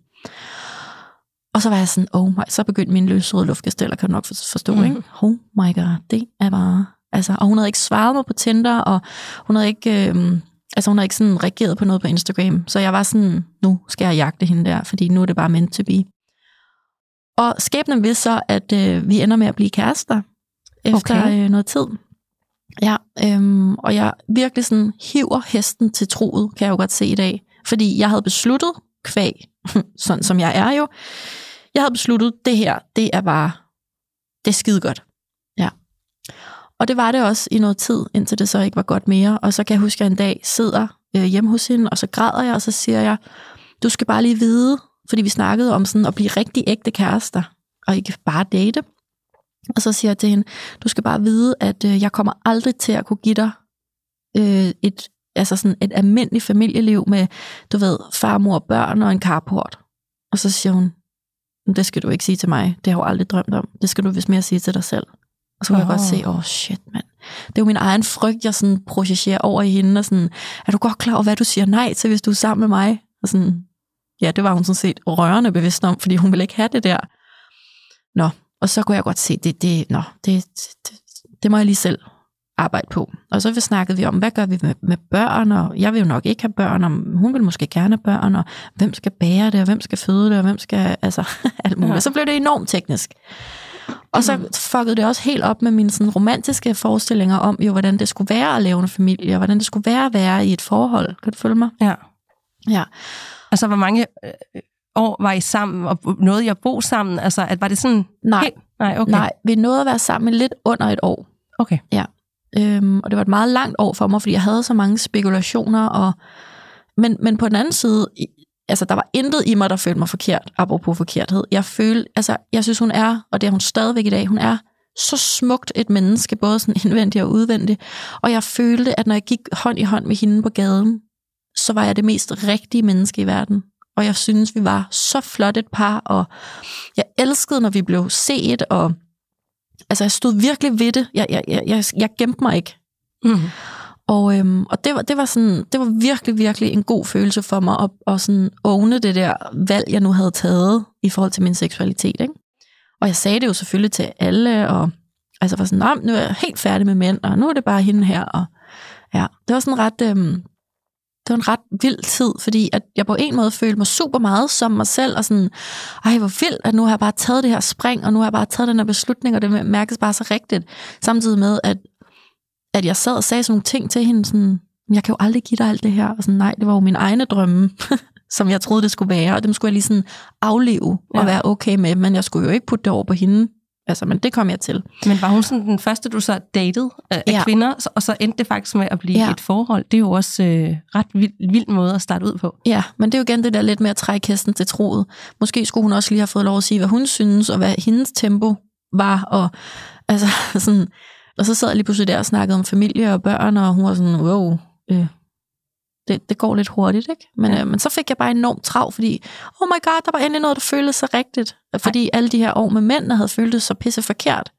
Og så var jeg sådan, oh my, så begyndte min løsrøde luftkasteller, kan du nok forstå, mm. ikke? Oh my god, det er bare... Altså, og hun havde ikke svaret mig på Tinder, og hun havde ikke... Øh, altså, hun havde ikke sådan reageret på noget på Instagram. Så jeg var sådan, nu skal jeg jagte hende der, fordi nu er det bare meant to be. Og skæbnen vil så, at øh, vi ender med at blive kærester efter okay. øh, noget tid. Ja, øhm, og jeg virkelig sådan hiver hesten til troet, kan jeg jo godt se i dag. Fordi jeg havde besluttet, kvæg, sådan som jeg er jo, jeg havde besluttet, det her, det er bare, det er skide godt. Ja. Og det var det også i noget tid, indtil det så ikke var godt mere. Og så kan jeg huske, at jeg en dag sidder øh, hjemme hos hende, og så græder jeg, og så siger jeg, du skal bare lige vide, fordi vi snakkede om sådan at blive rigtig ægte kærester, og ikke bare date. Og så siger jeg til hende, du skal bare vide, at øh, jeg kommer aldrig til at kunne give dig øh, et, altså sådan et almindeligt familieliv med, du ved, far, mor, børn og en carport. Og så siger hun, det skal du ikke sige til mig. Det har jeg jo aldrig drømt om. Det skal du vist mere sige til dig selv. Og så kan oh. jeg godt se, åh oh, shit, mand. Det er jo min egen frygt, jeg sådan projicerer over i hende, og sådan, er du godt klar over, hvad du siger nej til, hvis du er sammen med mig? Og sådan, ja, det var hun sådan set rørende bevidst om, fordi hun ville ikke have det der. Nå, og så kunne jeg godt se, det, det, nå, det, det, det må jeg lige selv arbejde på. Og så snakkede vi om, hvad gør vi med, med børn, og jeg vil jo nok ikke have børn, og hun vil måske gerne have børn, og hvem skal bære det, og hvem skal føde det, og hvem skal, altså, alt muligt. Ja. Så blev det enormt teknisk. Og så fuckede det også helt op med mine sådan, romantiske forestillinger om, jo, hvordan det skulle være at lave en familie, og hvordan det skulle være at være i et forhold. Kan du følge mig? Ja. Ja. Altså, hvor mange øh, år var I sammen, og nåede I at bo sammen? Altså, at var det sådan... Nej, helt... Nej, okay. nej, vi nåede at være sammen lidt under et år. Okay. Ja. Øhm, og det var et meget langt år for mig, fordi jeg havde så mange spekulationer. Og, men, men på den anden side, altså der var intet i mig, der følte mig forkert, apropos forkerthed. Jeg følte, altså jeg synes hun er, og det er hun stadigvæk i dag, hun er så smukt et menneske, både sådan indvendigt og udvendigt. Og jeg følte, at når jeg gik hånd i hånd med hende på gaden, så var jeg det mest rigtige menneske i verden og jeg synes, vi var så flot et par, og jeg elskede, når vi blev set, og altså, jeg stod virkelig ved det. Jeg, jeg, jeg, jeg gemte mig ikke. Mm. Og, øhm, og det, var, det, var sådan, det var virkelig, virkelig en god følelse for mig at, at sådan åne det der valg, jeg nu havde taget i forhold til min seksualitet. Ikke? Og jeg sagde det jo selvfølgelig til alle, og altså var sådan, nu er jeg helt færdig med mænd, og nu er det bare hende her. Og, ja, det var sådan ret, øhm, det var en ret vild tid, fordi at jeg på en måde følte mig super meget som mig selv, og sådan, ej, hvor vildt, at nu har jeg bare taget det her spring, og nu har jeg bare taget den her beslutning, og det mærkes bare så rigtigt. Samtidig med, at, at jeg sad og sagde sådan nogle ting til hende, sådan, jeg kan jo aldrig give dig alt det her, og sådan, nej, det var jo min egne drømme, som jeg troede, det skulle være, og dem skulle jeg lige sådan afleve og ja. være okay med, men jeg skulle jo ikke putte det over på hende. Altså, men det kom jeg til. Men var hun sådan den første, du så datede af ja. kvinder, og så endte det faktisk med at blive ja. et forhold? Det er jo også øh, ret vild, vild måde at starte ud på. Ja, men det er jo igen det der lidt med at trække hesten til troet. Måske skulle hun også lige have fået lov at sige, hvad hun synes, og hvad hendes tempo var. Og, altså, sådan, og så sad jeg lige pludselig der og snakkede om familie og børn, og hun var sådan, wow, øh, det, det går lidt hurtigt, ikke? Men, ja. øh, men så fik jeg bare enormt trav, fordi, oh my god, der var endelig noget, der føltes så rigtigt. Fordi Ej. alle de her år med mænd havde føltes så pisse forkert.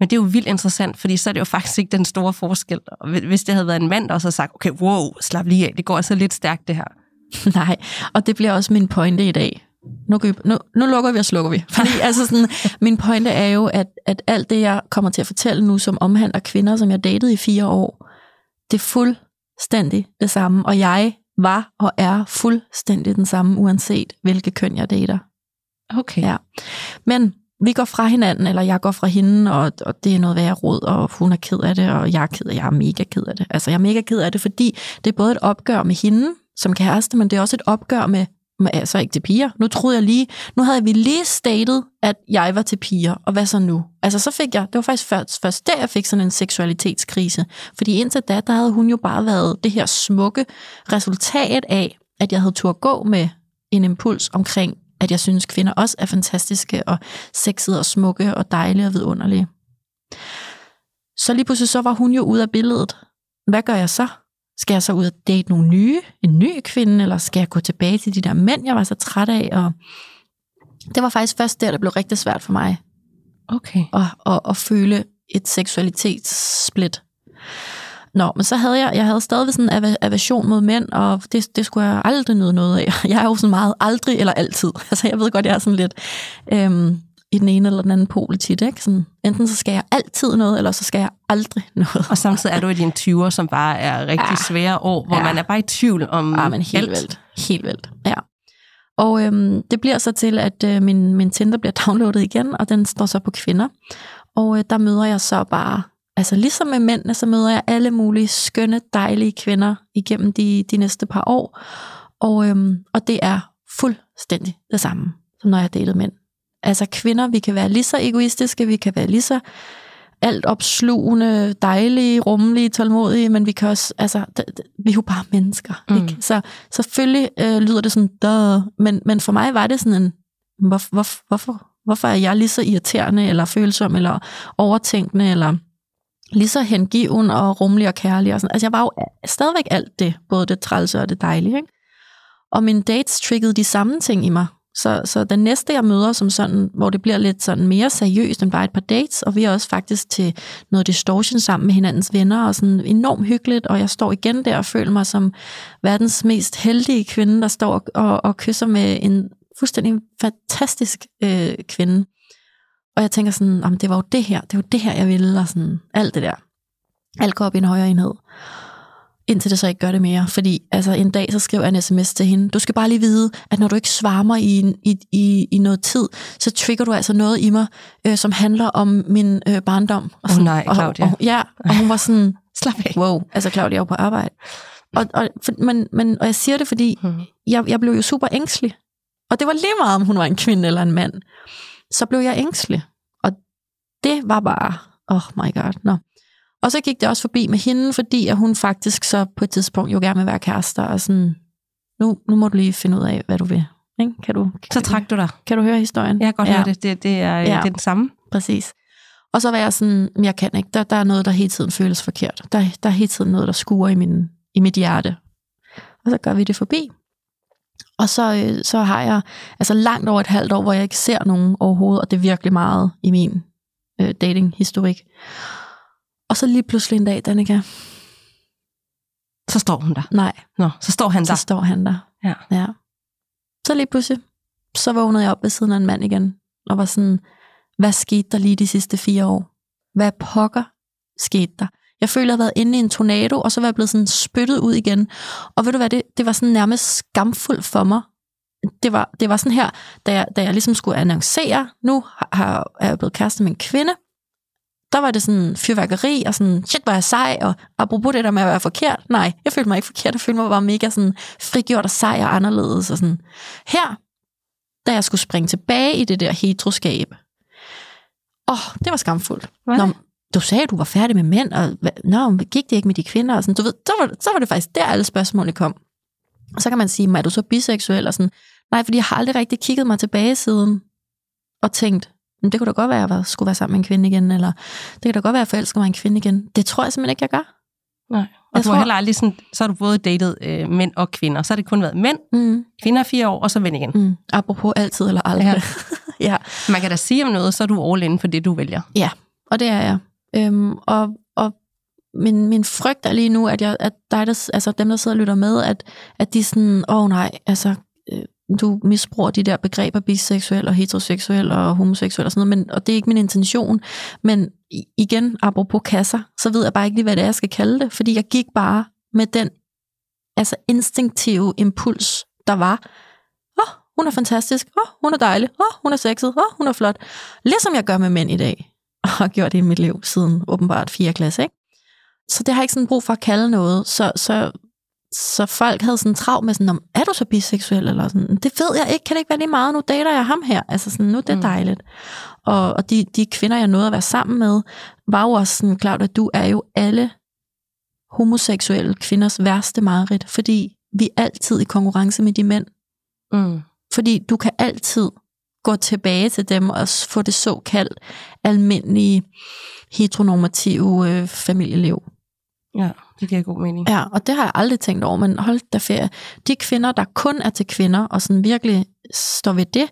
Men det er jo vildt interessant, fordi så er det jo faktisk ikke den store forskel. Hvis det havde været en mand, der også havde sagt, okay, wow, slap lige af, det går altså lidt stærkt det her. Nej, og det bliver også min pointe i dag. Nu, vi, nu, nu lukker vi og slukker vi. Fordi altså sådan, min pointe er jo, at, at alt det, jeg kommer til at fortælle nu, som omhandler kvinder, som jeg datede i fire år, det er fuldstændig det samme. Og jeg var og er fuldstændig den samme, uanset hvilke køn jeg dater. Okay. Ja. Men vi går fra hinanden, eller jeg går fra hende, og, og det er noget værre råd, og hun er ked af det, og jeg er ked af Jeg er mega ked af det. Altså, jeg er mega ked af det, fordi det er både et opgør med hende som kæreste, men det er også et opgør med, men altså ikke til piger. Nu troede jeg lige, nu havde vi lige statet, at jeg var til piger, og hvad så nu? Altså, så fik jeg, det var faktisk først, først der, jeg fik sådan en seksualitetskrise. Fordi indtil da, der havde hun jo bare været det her smukke resultat af, at jeg havde tur gå med en impuls omkring at jeg synes, kvinder også er fantastiske og sexede og smukke og dejlige og vidunderlige. Så lige pludselig så var hun jo ude af billedet. Hvad gør jeg så? Skal jeg så ud og date nogle nye, en ny kvinde, eller skal jeg gå tilbage til de der mænd, jeg var så træt af? Og det var faktisk først der, det blev rigtig svært for mig Okay. at, at, at føle et seksualitetssplit. Nå, men så havde jeg, jeg havde stadig sådan en aversion mod mænd, og det, det skulle jeg aldrig nyde noget af. Jeg er jo sådan meget aldrig eller altid. Altså, jeg ved godt, jeg er sådan lidt øhm, i den ene eller den anden pol tit, ikke? Sådan, enten så skal jeg altid noget, eller så skal jeg aldrig noget. Og samtidig er du i dine 20'er, som bare er rigtig Ja. svære år, hvor Ja. man er bare i tvivl om Ja, men helt alt. vildt. Helt vildt, ja. Og øhm, det bliver så til, at øh, min, min Tinder bliver downloadet igen, og den står så på kvinder. Og øh, der møder jeg så bare, altså ligesom med mændene, så møder jeg alle mulige skønne, dejlige kvinder igennem de, de næste par år. Og, øhm, og det er fuldstændig det samme, som når jeg har datet mænd. Altså kvinder, vi kan være lige så egoistiske, vi kan være lige så alt opslugende, dejlige, rummelige, tålmodige, men vi kan også, altså, vi er jo bare mennesker, Mm. mm. ikke? Så selvfølgelig øh, lyder det sådan, Duh. men, men for mig var det sådan en, hvor, hvor, hvorfor, hvorfor er jeg lige så irriterende, eller følsom, eller overtænkende, eller lige så hengiven og rummelig og kærlig. Og sådan. Altså jeg var jo stadigvæk alt det, både det trælse og det dejlige. Ikke? Og mine dates triggede de samme ting i mig. Så, så den næste, jeg møder, som sådan, hvor det bliver lidt sådan mere seriøst end bare et par dates, og vi er også faktisk til noget distortion sammen med hinandens venner, og sådan enormt hyggeligt, og jeg står igen der og føler mig som verdens mest heldige kvinde, der står og, og, og kysser med en fuldstændig fantastisk øh, kvinde. Og jeg tænker sådan, det var jo det her, det var det her, jeg ville, og sådan alt det der. Alt går op i en højere enhed. Indtil det så ikke gør det mere. Fordi altså, en dag, så skriver jeg en sms til hende. Du skal bare lige vide, at når du ikke svarer mig i, i, i, i noget tid, så trigger du altså noget i mig, øh, som handler om min øh, barndom. Og Åh nej, Claudia. Og, og, ja, og hun var sådan, Slap af. wow, altså Claudia er jo på arbejde. Og, og, for, men, men, og jeg siger det, fordi Mhm. jeg, jeg blev jo super ængstelig. Og det var lige meget, om hun var en kvinde eller en mand. Så blev jeg ængstelig. Og det var bare, oh my god, nå. Og så gik det også forbi med hende, fordi at hun faktisk så på et tidspunkt jo gerne vil være kærester, og sådan, nu, nu må du lige finde ud af, hvad du vil. Ikke? Kan, du, kan, Så trak du dig. kan du høre historien? Jeg kan godt Ja. høre det. Det, det, er, ja. Det er den samme. Præcis. Og så var jeg sådan, "Men jeg kan ikke. Der, der er noget, der hele tiden føles forkert. Der, der er hele tiden noget, der skuer i, min, i mit hjerte. Og så gør vi det forbi. Og så, øh, så har jeg altså langt over et halvt år, hvor jeg ikke ser nogen overhovedet, og det er virkelig meget i min øh, dating-historik. Og så lige pludselig en dag, Danika, Så står hun der. nej, Nå, så står han så der. står han der. Ja. ja. Så lige pludselig, så vågnede jeg op ved siden af en mand igen, og var sådan, hvad skete der lige de sidste fire år? Hvad pokker skete der? Jeg følte, at jeg havde været inde i en tornado, og så var jeg blevet sådan spyttet ud igen. Og ved du hvad, det, det var sådan nærmest skamfuldt for mig. Det var, det var sådan her, da jeg, da jeg ligesom skulle annoncere, nu har, har, er jeg blevet kæreste med en kvinde, der var det sådan fyrværkeri, og sådan, shit, er jeg sej, og apropos det der med at være forkert, nej, jeg følte mig ikke forkert, jeg følte mig bare mega sådan frigjort og sej og anderledes, og sådan. Her, da jeg skulle springe tilbage i det der heteroskab, åh, oh, det var skamfuldt. Hvad? Nå, du sagde, at du var færdig med mænd, og nå, gik det ikke med de kvinder? Og sådan, du ved, så, var, så var det faktisk der, alle spørgsmålene kom. Og så kan man sige, "Men er du så biseksuel? Og sådan, nej, fordi jeg har aldrig rigtig kigget mig tilbage siden, og tænkt, "Men det kunne da godt være, at jeg skulle være sammen med en kvinde igen, eller det kan da godt være, at jeg forelsker mig en kvinde igen. Det tror jeg simpelthen ikke, jeg gør. Nej. Og Jeg du har tror- heller aldrig sådan, så har du både datet øh, mænd og kvinder. Så har det kun været mænd, Mm, kvinder fire år, og så ven igen. mm. Apropos altid eller aldrig. Ja. ja. Man kan da sige om noget, så er du all in for det, du vælger. Ja, og det er jeg. Øhm, og, og min, min frygt er lige nu, at, jeg, at dig, der, altså dem, der sidder og lytter med, at, at de sådan, åh oh, nej, altså, øh, du misbruger de der begreber biseksuel og heteroseksuel og homoseksuel og sådan noget, men, og det er ikke min intention. Men igen, apropos kasser, så ved jeg bare ikke lige, hvad det er, jeg skal kalde det, fordi jeg gik bare med den altså instinktive impuls, der var. Åh, oh, hun er fantastisk. Åh, oh, hun er dejlig. Åh, oh, hun er sexet. Åh, oh, hun er flot. Ligesom jeg gør med mænd i dag. Og har gjort det i mit liv siden åbenbart 4. klasse, ikke? Så det har jeg ikke sådan brug for at kalde noget. Så, så, så folk havde sådan travlt med sådan, er du så biseksuel? Eller sådan, det ved jeg ikke. Kan det ikke være lige meget? Nu dater jeg ham her. Altså sådan, nu det er det mm. dejligt. Og, og de, de kvinder, jeg nåede at være sammen med, var jo også sådan, klart, at du er jo alle homoseksuelle kvinders værste mareridt, fordi vi er altid i konkurrence med de mænd. Mm. Fordi du kan altid gå tilbage til dem og få det såkaldt almindelige heteronormative øh, familieliv. Ja, det giver god mening. Ja, og det har jeg aldrig tænkt over, men hold da ferie. De kvinder, der kun er til kvinder, og sådan virkelig står ved det,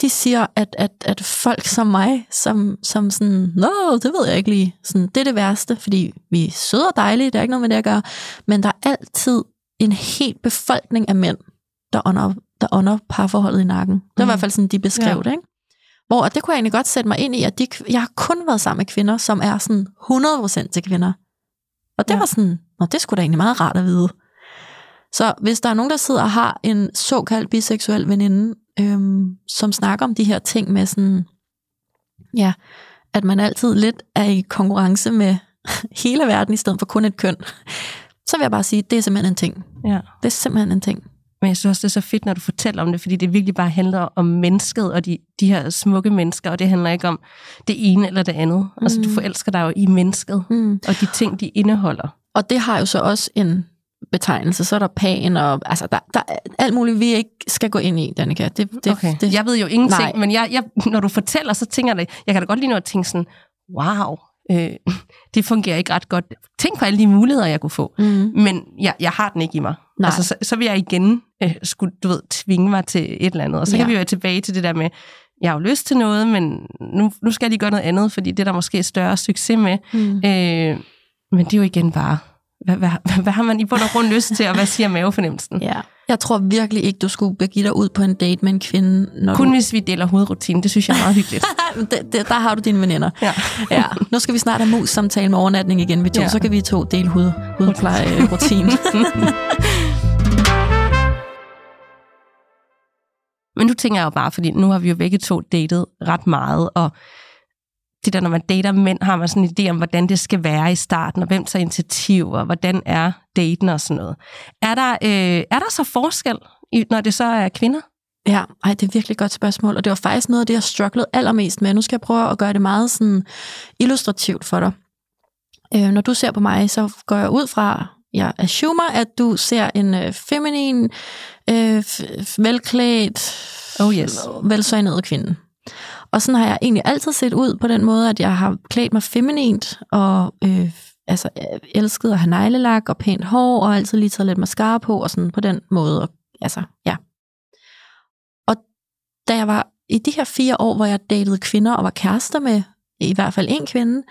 de siger, at, at, at folk som mig, som, som sådan, nå, det ved jeg ikke lige, sådan, det er det værste, fordi vi er søde og dejlige, det er ikke noget med det at gøre, men der er altid en helt befolkning af mænd, der under, der under parforholdet i nakken. Det er mm. i hvert fald sådan, de beskrev ja. det, ikke? Hvor og det kunne jeg egentlig godt sætte mig ind i, at de, jeg har kun været sammen med kvinder, som er sådan 100% til kvinder. Og det ja. var sådan, nå, det skulle da egentlig meget rart at vide. Så hvis der er nogen, der sidder og har en såkaldt biseksuel veninde, øhm, som snakker om de her ting med sådan, ja, at man altid lidt er i konkurrence med hele verden i stedet for kun et køn, så vil jeg bare sige, det er simpelthen en ting. Ja. Det er simpelthen en ting. Men jeg synes også, det er så fedt, når du fortæller om det, fordi det virkelig bare handler om mennesket og de, de her smukke mennesker, og det handler ikke om det ene eller det andet. Mm. Altså, du mm. forelsker dig jo i mennesket, mm. og de ting, de indeholder. Og det har jo så også en betegnelse, så er der pan, og altså, der, der er alt muligt, vi ikke skal gå ind i, Danika. Det, det, okay. det, jeg ved jo ingenting, nej. men jeg, jeg, når du fortæller, så tænker jeg, jeg kan da godt lige nå at tænke sådan, wow, øh, det fungerer ikke ret godt. Tænk på alle de muligheder, jeg kunne få. Mm. Men jeg, jeg har den ikke i mig. Nej. Altså, så, så vil jeg igen øh, skulle, du ved, tvinge mig til et eller andet. Og så ja. kan vi jo tilbage til det der med, jeg har jo lyst til noget, men nu, nu skal de gøre noget andet, fordi det er der måske større succes med. Mm. Øh, men det er jo igen bare, hvad, hvad, hvad, hvad har man i bund og grund lyst til, og hvad siger mavefornemmelsen? Ja. Jeg tror virkelig ikke, du skulle begive dig ud på en date med en kvinde. Når Kun du... hvis vi deler hovedrutinen, det synes jeg er meget hyggeligt. det, det, der har du dine veninder. Ja. ja. Nu skal vi snart have mus samtale med overnatning igen, vi to. Ja. Så kan vi to dele hoved, hovedpleje-rutinen. Men nu tænker jeg jo bare, fordi nu har vi jo begge to datet ret meget, og det der, når man dater mænd, har man sådan en idé om, hvordan det skal være i starten, og hvem tager initiativ, og hvordan er daten og sådan noget. Er der, øh, er der så forskel, når det så er kvinder? Ja, ej, det er virkelig et godt spørgsmål, og det var faktisk noget af det, jeg strugglede allermest med. Nu skal jeg prøve at gøre det meget sådan illustrativt for dig. Øh, når du ser på mig, så går jeg ud fra, jeg assumer, at du ser en øh, feminin, øh, velklædt, oh yes. velsøgnet kvinde. Og sådan har jeg egentlig altid set ud på den måde, at jeg har klædt mig feminint, og øh, altså, elsket at have neglelak og pænt hår, og altid lige taget lidt mascara på, og sådan på den måde. Og, altså, ja. Og da jeg var i de her fire år, hvor jeg datede kvinder og var kærester med i hvert fald en kvinde,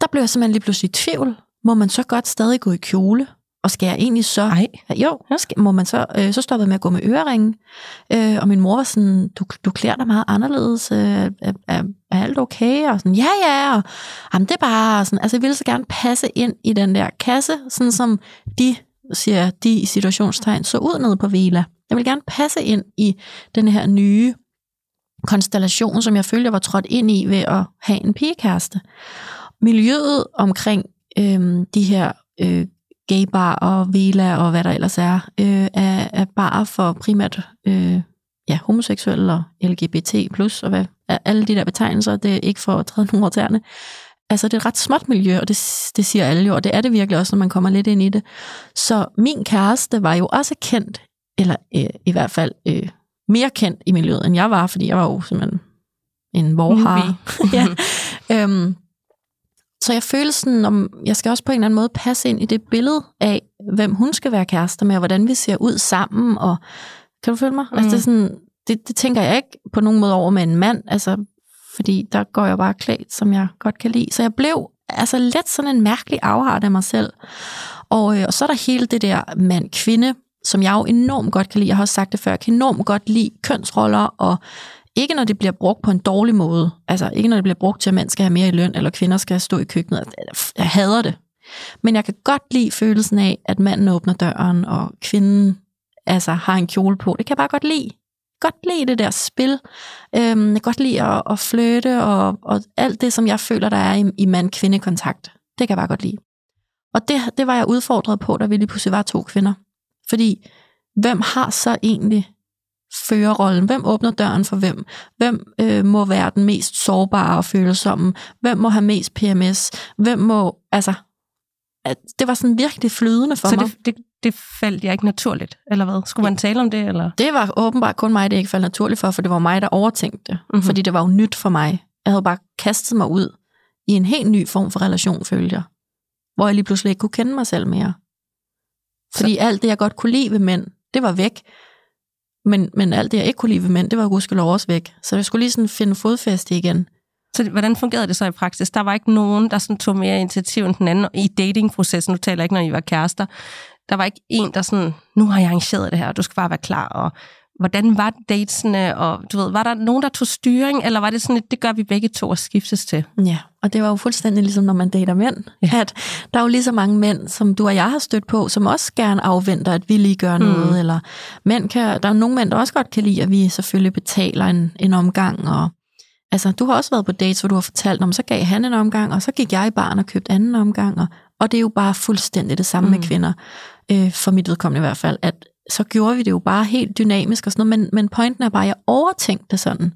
der blev jeg simpelthen lige pludselig i tvivl. Må man så godt stadig gå i kjole? Og skal jeg egentlig så... Nej. Jo, skal, må man så, øh, så stoppede med at gå med øreringe. Øh, og min mor var sådan, du, du klæder dig meget anderledes. Øh, er, er, er alt okay? Og sådan, ja, ja. Og, jamen, det er bare sådan, altså jeg ville så gerne passe ind i den der kasse, sådan som de, siger de i situationstegn, så ud nede på Vela. Jeg vil gerne passe ind i den her nye konstellation, som jeg følte, jeg var trådt ind i ved at have en pigekæreste. Miljøet omkring øh, de her øh, gaybar og vela og hvad der ellers er, øh, er, er bare for primært øh, ja, homoseksuelle og LGBT+, og hvad, alle de der betegnelser, det er ikke for at træde nogen tæerne. Altså, det er et ret småt miljø, og det, det siger alle jo, og det er det virkelig også, når man kommer lidt ind i det. Så min kæreste var jo også kendt, eller øh, i hvert fald øh, mere kendt i miljøet, end jeg var, fordi jeg var jo simpelthen en vorhar. ja. øhm, så jeg føler sådan, om jeg skal også på en eller anden måde passe ind i det billede af, hvem hun skal være kærester med, og hvordan vi ser ud sammen, og kan du følge mig? Mm. Altså, det, er sådan, det, det tænker jeg ikke på nogen måde over med en mand, altså, fordi der går jeg bare klædt, som jeg godt kan lide. Så jeg blev altså let sådan en mærkelig afart af mig selv. Og, øh, og så er der hele det der mand-kvinde, som jeg jo enormt godt kan lide. Jeg har også sagt det før, jeg kan enormt godt lide kønsroller, og ikke når det bliver brugt på en dårlig måde. Altså ikke når det bliver brugt til, at mænd skal have mere i løn, eller kvinder skal stå i køkkenet. Altså, jeg hader det. Men jeg kan godt lide følelsen af, at manden åbner døren, og kvinden altså, har en kjole på. Det kan jeg bare godt lide. Godt lide det der spil. Øhm, jeg kan godt lide at, at flytte, og, og alt det, som jeg føler, der er i, i mand-kvinde-kontakt. Det kan jeg bare godt lide. Og det, det var jeg udfordret på, da vi lige pludselig var to kvinder. Fordi, hvem har så egentlig førerrollen? Hvem åbner døren for hvem? Hvem øh, må være den mest sårbare og følsomme? Hvem må have mest PMS? Hvem må, altså, at det var sådan virkelig flydende for så mig. Så det, det, det faldt jeg ikke naturligt, eller hvad? Skulle man tale om det, eller? Det var åbenbart kun mig, det ikke faldt naturligt for, for det var mig, der overtænkte det. Mm-hmm. Fordi det var jo nyt for mig. Jeg havde bare kastet mig ud i en helt ny form for relation, følte jeg. Hvor jeg lige pludselig ikke kunne kende mig selv mere. Fordi så. alt det, jeg godt kunne lide ved mænd, det var væk. Men, men alt det, jeg ikke kunne lide ved mænd, det var gudskelov også væk. Så jeg skulle lige sådan finde fodfæste igen. Så hvordan fungerede det så i praksis? Der var ikke nogen, der sådan tog mere initiativ end den anden i datingprocessen. Nu taler jeg ikke, når I var kærester. Der var ikke en, der sådan, nu har jeg arrangeret det her, og du skal bare være klar. Og hvordan var datesene? Og du ved, var der nogen, der tog styring, eller var det sådan, at det gør vi begge to at skiftes til? Ja, og det var jo fuldstændig ligesom, når man dater mænd. Ja. At der er jo lige så mange mænd, som du og jeg har stødt på, som også gerne afventer, at vi lige gør noget. Mm. Eller mænd kan, der er nogle mænd, der også godt kan lide, at vi selvfølgelig betaler en, en omgang, og Altså, du har også været på dates, hvor du har fortalt, om så gav han en omgang, og så gik jeg i barn og købte anden omgang, og, og det er jo bare fuldstændig det samme mm. med kvinder, øh, for mit vedkommende i hvert fald, at så gjorde vi det jo bare helt dynamisk og sådan noget, men, men pointen er bare, at jeg overtænkte det sådan.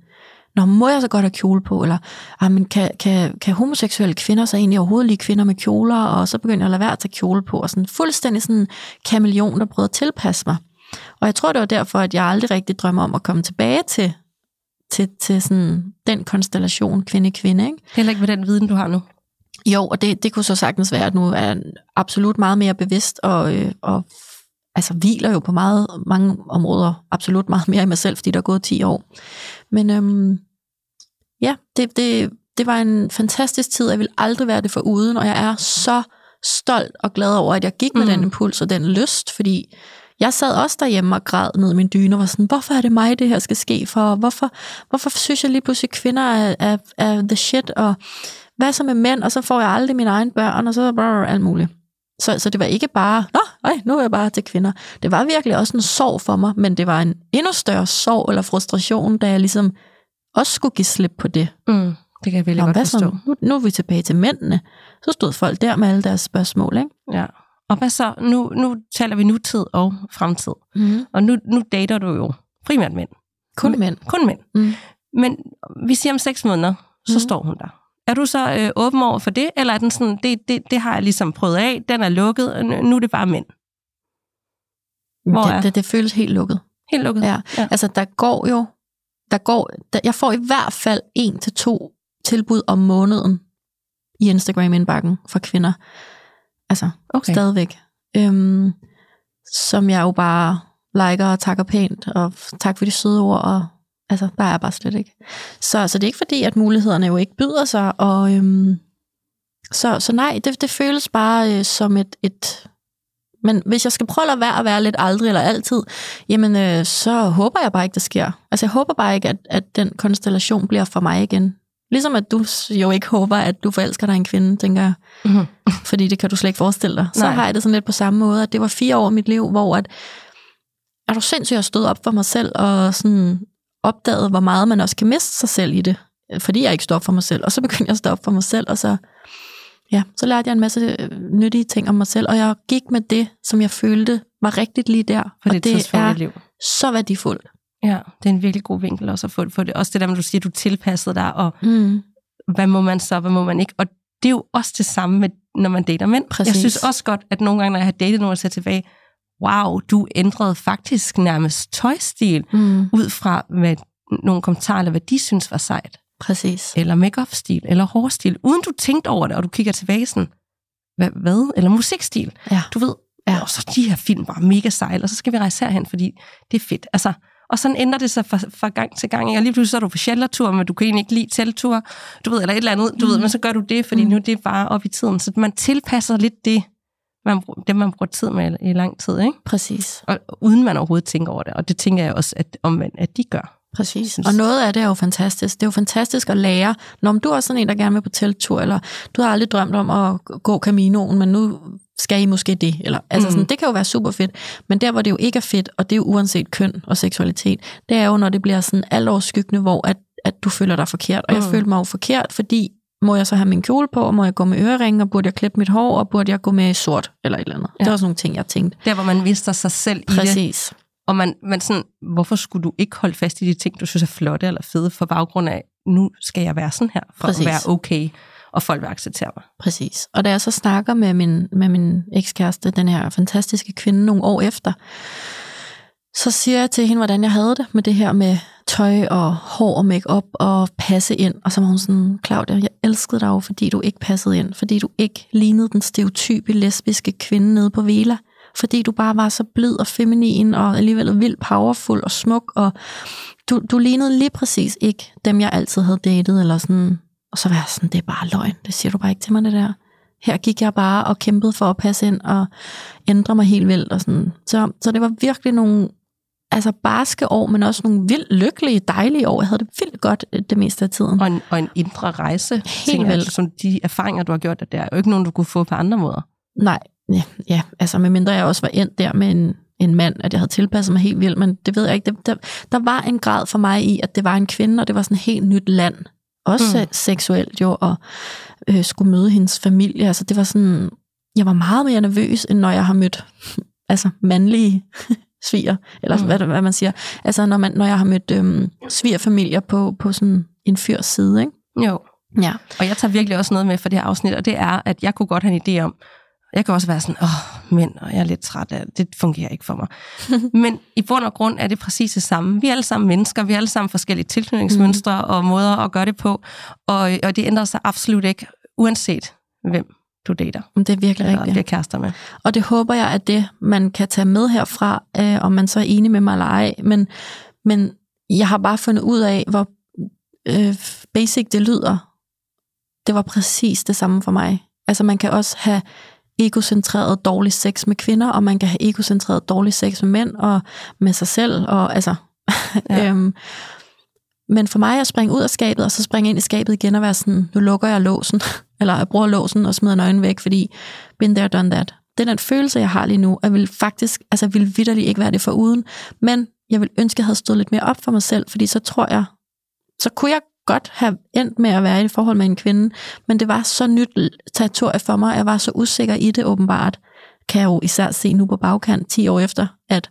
Nå, må jeg så godt have kjole på? Eller, ah, men kan, kan, kan homoseksuelle kvinder så egentlig overhovedet lide kvinder med kjoler? Og så begyndte jeg at lade være at tage kjole på. Og sådan fuldstændig sådan en kameleon, der prøvede at tilpasse mig. Og jeg tror, det var derfor, at jeg aldrig rigtig drømmer om at komme tilbage til til, til sådan den konstellation kvinde-kvinde. Ikke? Heller ikke med den viden, du har nu. Jo, og det, det kunne så sagtens være, at nu er jeg absolut meget mere bevidst og, øh, og altså hviler jo på meget, mange områder absolut meget mere i mig selv, fordi der er gået 10 år. Men øhm, ja, det, det, det var en fantastisk tid, jeg vil aldrig være det for uden, og jeg er så stolt og glad over, at jeg gik med mm. den impuls og den lyst, fordi jeg sad også derhjemme og græd ned i min dyne og var sådan, hvorfor er det mig, det her skal ske for? Hvorfor, hvorfor synes jeg lige pludselig, kvinder er, er, er the shit? Og hvad så med mænd? Og så får jeg aldrig mine egne børn, og så brrr, alt muligt. Så, så det var ikke bare, nå, ej, nu er jeg bare til kvinder. Det var virkelig også en sorg for mig, men det var en endnu større sorg eller frustration, da jeg ligesom også skulle give slip på det. Mm, det kan jeg virkelig Nå, godt forstå. Nu, nu er vi tilbage til mændene. Så stod folk der med alle deres spørgsmål, ikke? Ja. Og hvad så? Nu, nu taler vi nutid og fremtid. Mm. Og nu, nu dater du jo primært mænd. Kun mænd. Kun mænd. Mm. Men vi siger om seks måneder, så mm. står hun der. Er du så øh, åben over for det, eller er den sådan, det, det, det har jeg ligesom prøvet af, den er lukket, nu er det bare mænd? Hvor det, er? det, det føles helt lukket. Helt lukket? Ja. ja. Altså, der går jo, der går, der, jeg får i hvert fald en til to tilbud om måneden i Instagram-indbakken for kvinder. Altså, okay. stadigvæk. Øhm, som jeg jo bare liker og takker pænt, og tak for de søde ord, og altså, der er bare slet ikke. Så, så det er ikke fordi, at mulighederne jo ikke byder sig, og øhm, så, så nej, det, det føles bare øh, som et, et... Men hvis jeg skal prøve at være at være lidt aldrig eller altid, jamen øh, så håber jeg bare ikke, det sker. Altså jeg håber bare ikke, at, at den konstellation bliver for mig igen. Ligesom at du jo ikke håber, at du forelsker dig en kvinde, tænker jeg. Mm-hmm. Fordi det kan du slet ikke forestille dig. Så Nej. har jeg det sådan lidt på samme måde, at det var fire år i mit liv, hvor at, er du sindssygt, at stod op for mig selv, og sådan opdaget, hvor meget man også kan miste sig selv i det. Fordi jeg ikke stod op for mig selv. Og så begyndte jeg at stå op for mig selv, og så, ja, så lærte jeg en masse øh, nyttige ting om mig selv. Og jeg gik med det, som jeg følte var rigtigt lige der. For og det, det er liv. så værdifuldt. Ja, det er en virkelig god vinkel også at få, få det. Også det der, når du siger, at du tilpassede dig, og mm. hvad må man så, hvad må man ikke. Og det er jo også det samme, med, når man dater mænd. Præcis. Jeg synes også godt, at nogle gange, når jeg har datet nogen, så tilbage, wow, du ændrede faktisk nærmest tøjstil, mm. ud fra hvad, nogle kommentarer, eller hvad de synes var sejt. Præcis. Eller make-up-stil, eller hårstil, uden du tænkte over det, og du kigger tilbage sådan, hvad, hvad? Eller musikstil. Ja. Du ved, ja. og så de her film var mega sejl, og så skal vi rejse herhen, fordi det er fedt. Altså, Og sådan ændrer det sig fra, fra gang til gang. Og lige pludselig så er du på sheltertur, men du kan egentlig ikke lide teltur, du ved, eller et eller andet, du mm. ved, men så gør du det, fordi mm. nu det er bare op i tiden. Så man tilpasser lidt det, man, det man bruger tid med i lang tid, ikke? Præcis. Og, uden man overhovedet tænker over det. Og det tænker jeg også, at, omvendt, at de gør. Præcis. Og noget af det er jo fantastisk. Det er jo fantastisk at lære. Når du er sådan en, der gerne vil på teltur, eller du har aldrig drømt om at gå Caminoen, men nu skal I måske det. Eller, altså mm. sådan, det kan jo være super fedt. Men der, hvor det jo ikke er fedt, og det er jo uanset køn og seksualitet, det er jo, når det bliver sådan altoverskyggende, hvor at, at du føler dig forkert. Og jeg mm. følte mig jo forkert, fordi må jeg så have min kjole på, og må jeg gå med øreringe, og burde jeg klippe mit hår, og burde jeg gå med sort, eller et eller andet. Ja. Det var sådan nogle ting, jeg tænkte. Der, hvor man mister sig selv Præcis. i det. Præcis. Og man, man sådan, hvorfor skulle du ikke holde fast i de ting, du synes er flotte eller fede, for baggrund af, nu skal jeg være sådan her, for Præcis. at være okay, og folk vil acceptere mig. Præcis. Og da jeg så snakker med min, med min ekskæreste, den her fantastiske kvinde, nogle år efter, så siger jeg til hende, hvordan jeg havde det med det her med tøj og hår og makeup og passe ind. Og så var hun sådan, Claudia, jeg elskede dig jo, fordi du ikke passede ind. Fordi du ikke lignede den stereotype lesbiske kvinde nede på Vela fordi du bare var så blid og feminin, og alligevel vildt powerful og smuk, og du, du lignede lige præcis ikke dem, jeg altid havde datet, eller sådan, og så var jeg sådan, det er bare løgn, det siger du bare ikke til mig, det der. Her gik jeg bare og kæmpede for at passe ind og ændre mig helt vildt. Og sådan. Så, så det var virkelig nogle altså barske år, men også nogle vildt lykkelige, dejlige år. Jeg havde det vildt godt øh, det meste af tiden. Og en, og en indre rejse. Helt vildt. Altså, som de erfaringer, du har gjort, det er jo ikke nogen, du kunne få på andre måder. Nej, ja, ja, altså medmindre jeg også var endt der med en, en mand, at jeg havde tilpasset mig helt vildt, men det ved jeg ikke. Det, der, der var en grad for mig i, at det var en kvinde, og det var sådan et helt nyt land. Også mm. seksuelt jo, og øh, skulle møde hendes familie. Altså det var sådan, jeg var meget mere nervøs, end når jeg har mødt altså mandlige sviger, eller mm. hvad, hvad man siger. Altså når, man, når jeg har mødt øhm, svigerfamilier på, på sådan en fyrs side, ikke? Jo. Ja. Og jeg tager virkelig også noget med for det her afsnit, og det er, at jeg kunne godt have en idé om, jeg kan også være sådan, åh, mænd, og jeg er lidt træt af det. Det fungerer ikke for mig. Men i bund og grund er det præcis det samme. Vi er alle sammen mennesker, vi er alle sammen forskellige tilknytningsmønstre mm. og måder at gøre det på. Og, og det ændrer sig absolut ikke, uanset hvem du dater. Det er virkelig rigtigt. bliver kærester med. Og det håber jeg, at det, man kan tage med herfra, øh, om man så er enig med mig eller ej. Men, men jeg har bare fundet ud af, hvor øh, basic det lyder. Det var præcis det samme for mig. Altså man kan også have egocentreret dårlig sex med kvinder, og man kan have egocentreret dårlig sex med mænd og med sig selv. Og, altså, ja. øhm, men for mig at springe ud af skabet, og så springe ind i skabet igen og være sådan, nu lukker jeg låsen, eller jeg bruger låsen og smider nøglen væk, fordi been there, done that. Det er den følelse, jeg har lige nu, jeg vil faktisk, altså vil vidderligt ikke være det for uden, men jeg vil ønske, at jeg havde stået lidt mere op for mig selv, fordi så tror jeg, så kunne jeg godt have endt med at være i et forhold med en kvinde, men det var så nyt territorie for mig, jeg var så usikker i det åbenbart, kan jeg jo især se nu på bagkant 10 år efter, at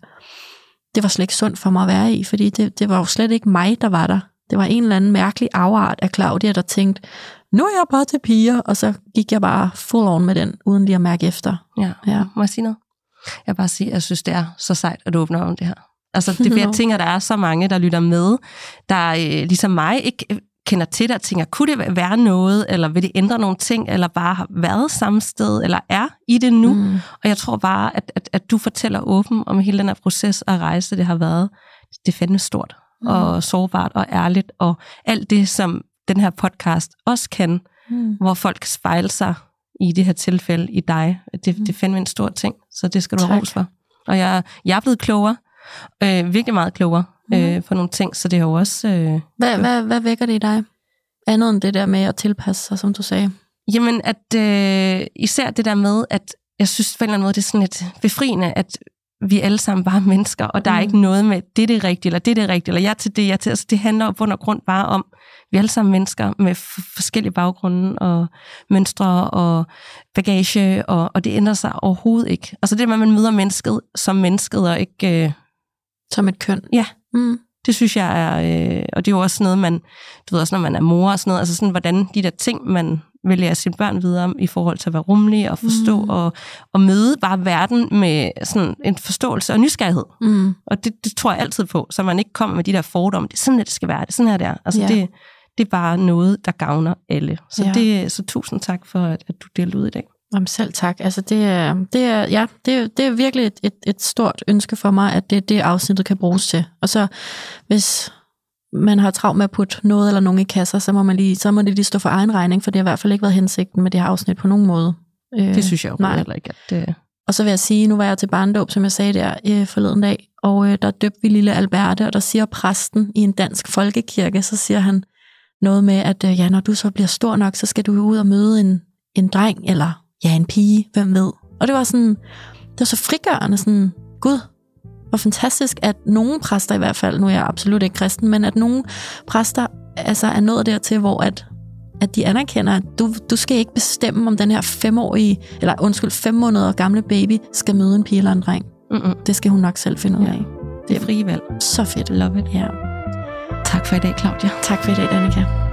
det var slet ikke sundt for mig at være i, fordi det, det var jo slet ikke mig, der var der. Det var en eller anden mærkelig afart af Claudia, der tænkte, nu er jeg bare til piger, og så gik jeg bare full on med den, uden lige at mærke efter. Ja, ja. må jeg sige noget? Jeg vil bare sige, at jeg synes, det er så sejt, at du åbner om det her. Altså, det, jeg tænker, der er så mange, der lytter med, der øh, ligesom mig ikke kender til det og tænker, kunne det være noget, eller vil det ændre nogle ting, eller bare har været samme sted, eller er i det nu. Mm. Og jeg tror bare, at, at, at du fortæller åben om hele den her proces og rejse, det har været. Det er fandme stort, mm. og sårbart og ærligt, og alt det, som den her podcast også kan, mm. hvor folk spejler sig i det her tilfælde i dig. Det, mm. det er fandme en stor ting, så det skal du tak. have ros for. Og jeg, jeg er blevet klogere, øh, virkelig meget klogere mm. øh, på nogle ting, så det har jo også... Øh, hvad, hvad, hvad vækker det i dig? Andet end det der med at tilpasse sig, som du sagde. Jamen, at øh, især det der med, at jeg synes på en eller anden måde, det er sådan lidt befriende, at vi alle sammen bare er mennesker, og der mm. er ikke noget med, det er det rigtige, eller det er det rigtige, eller jeg til det, jeg til. Altså, det handler på og grund bare om, vi er alle sammen mennesker med forskellige baggrunde og mønstre og bagage, og, og det ændrer sig overhovedet ikke. Altså det med, at man møder mennesket som mennesket, og ikke... Øh, som et køn. Ja. Mm. Det synes jeg er, øh, og det er jo også noget, man, du ved også, når man er mor og sådan noget, altså sådan, hvordan de der ting, man vil lære sine børn videre om, i forhold til at være rummelig og forstå, mm. og, og møde bare verden med sådan en forståelse og nysgerrighed. Mm. Og det, det tror jeg altid på, så man ikke kommer med de der fordomme, det er sådan, det skal være, det er sådan her, det er. Altså ja. det, det er bare noget, der gavner alle. Så, ja. det, så tusind tak for, at, at du delte ud i dag. Jamen selv tak. Altså det er, det er, ja, det er, det er virkelig et, et, et stort ønske for mig, at det det afsnittet kan bruges til. Og så hvis man har travlt med at putte noget eller nogen i kasser, så må, man lige, så må det lige stå for egen regning, for det har i hvert fald ikke været hensigten med det her afsnit på nogen måde. Øh, det synes jeg jo heller ikke, at det... Og så vil jeg sige, nu var jeg til barndåb, som jeg sagde der øh, forleden dag, og øh, der døbte vi lille Alberte, og der siger præsten i en dansk folkekirke, så siger han noget med, at øh, ja, når du så bliver stor nok, så skal du ud og møde en, en dreng, eller ja, en pige, hvem ved. Og det var sådan, det var så frigørende, sådan, gud, hvor fantastisk, at nogle præster i hvert fald, nu er jeg absolut ikke kristen, men at nogle præster altså er nået dertil, hvor at, at de anerkender, at du, du skal ikke bestemme, om den her femårige, eller undskyld, fem måneder gamle baby skal møde en pige eller en dreng. Mm-mm. Det skal hun nok selv finde ud af. Ja. Det er frie valg. Så fedt. Love it. Ja. Tak for i dag, Claudia. Tak for i dag, Danika.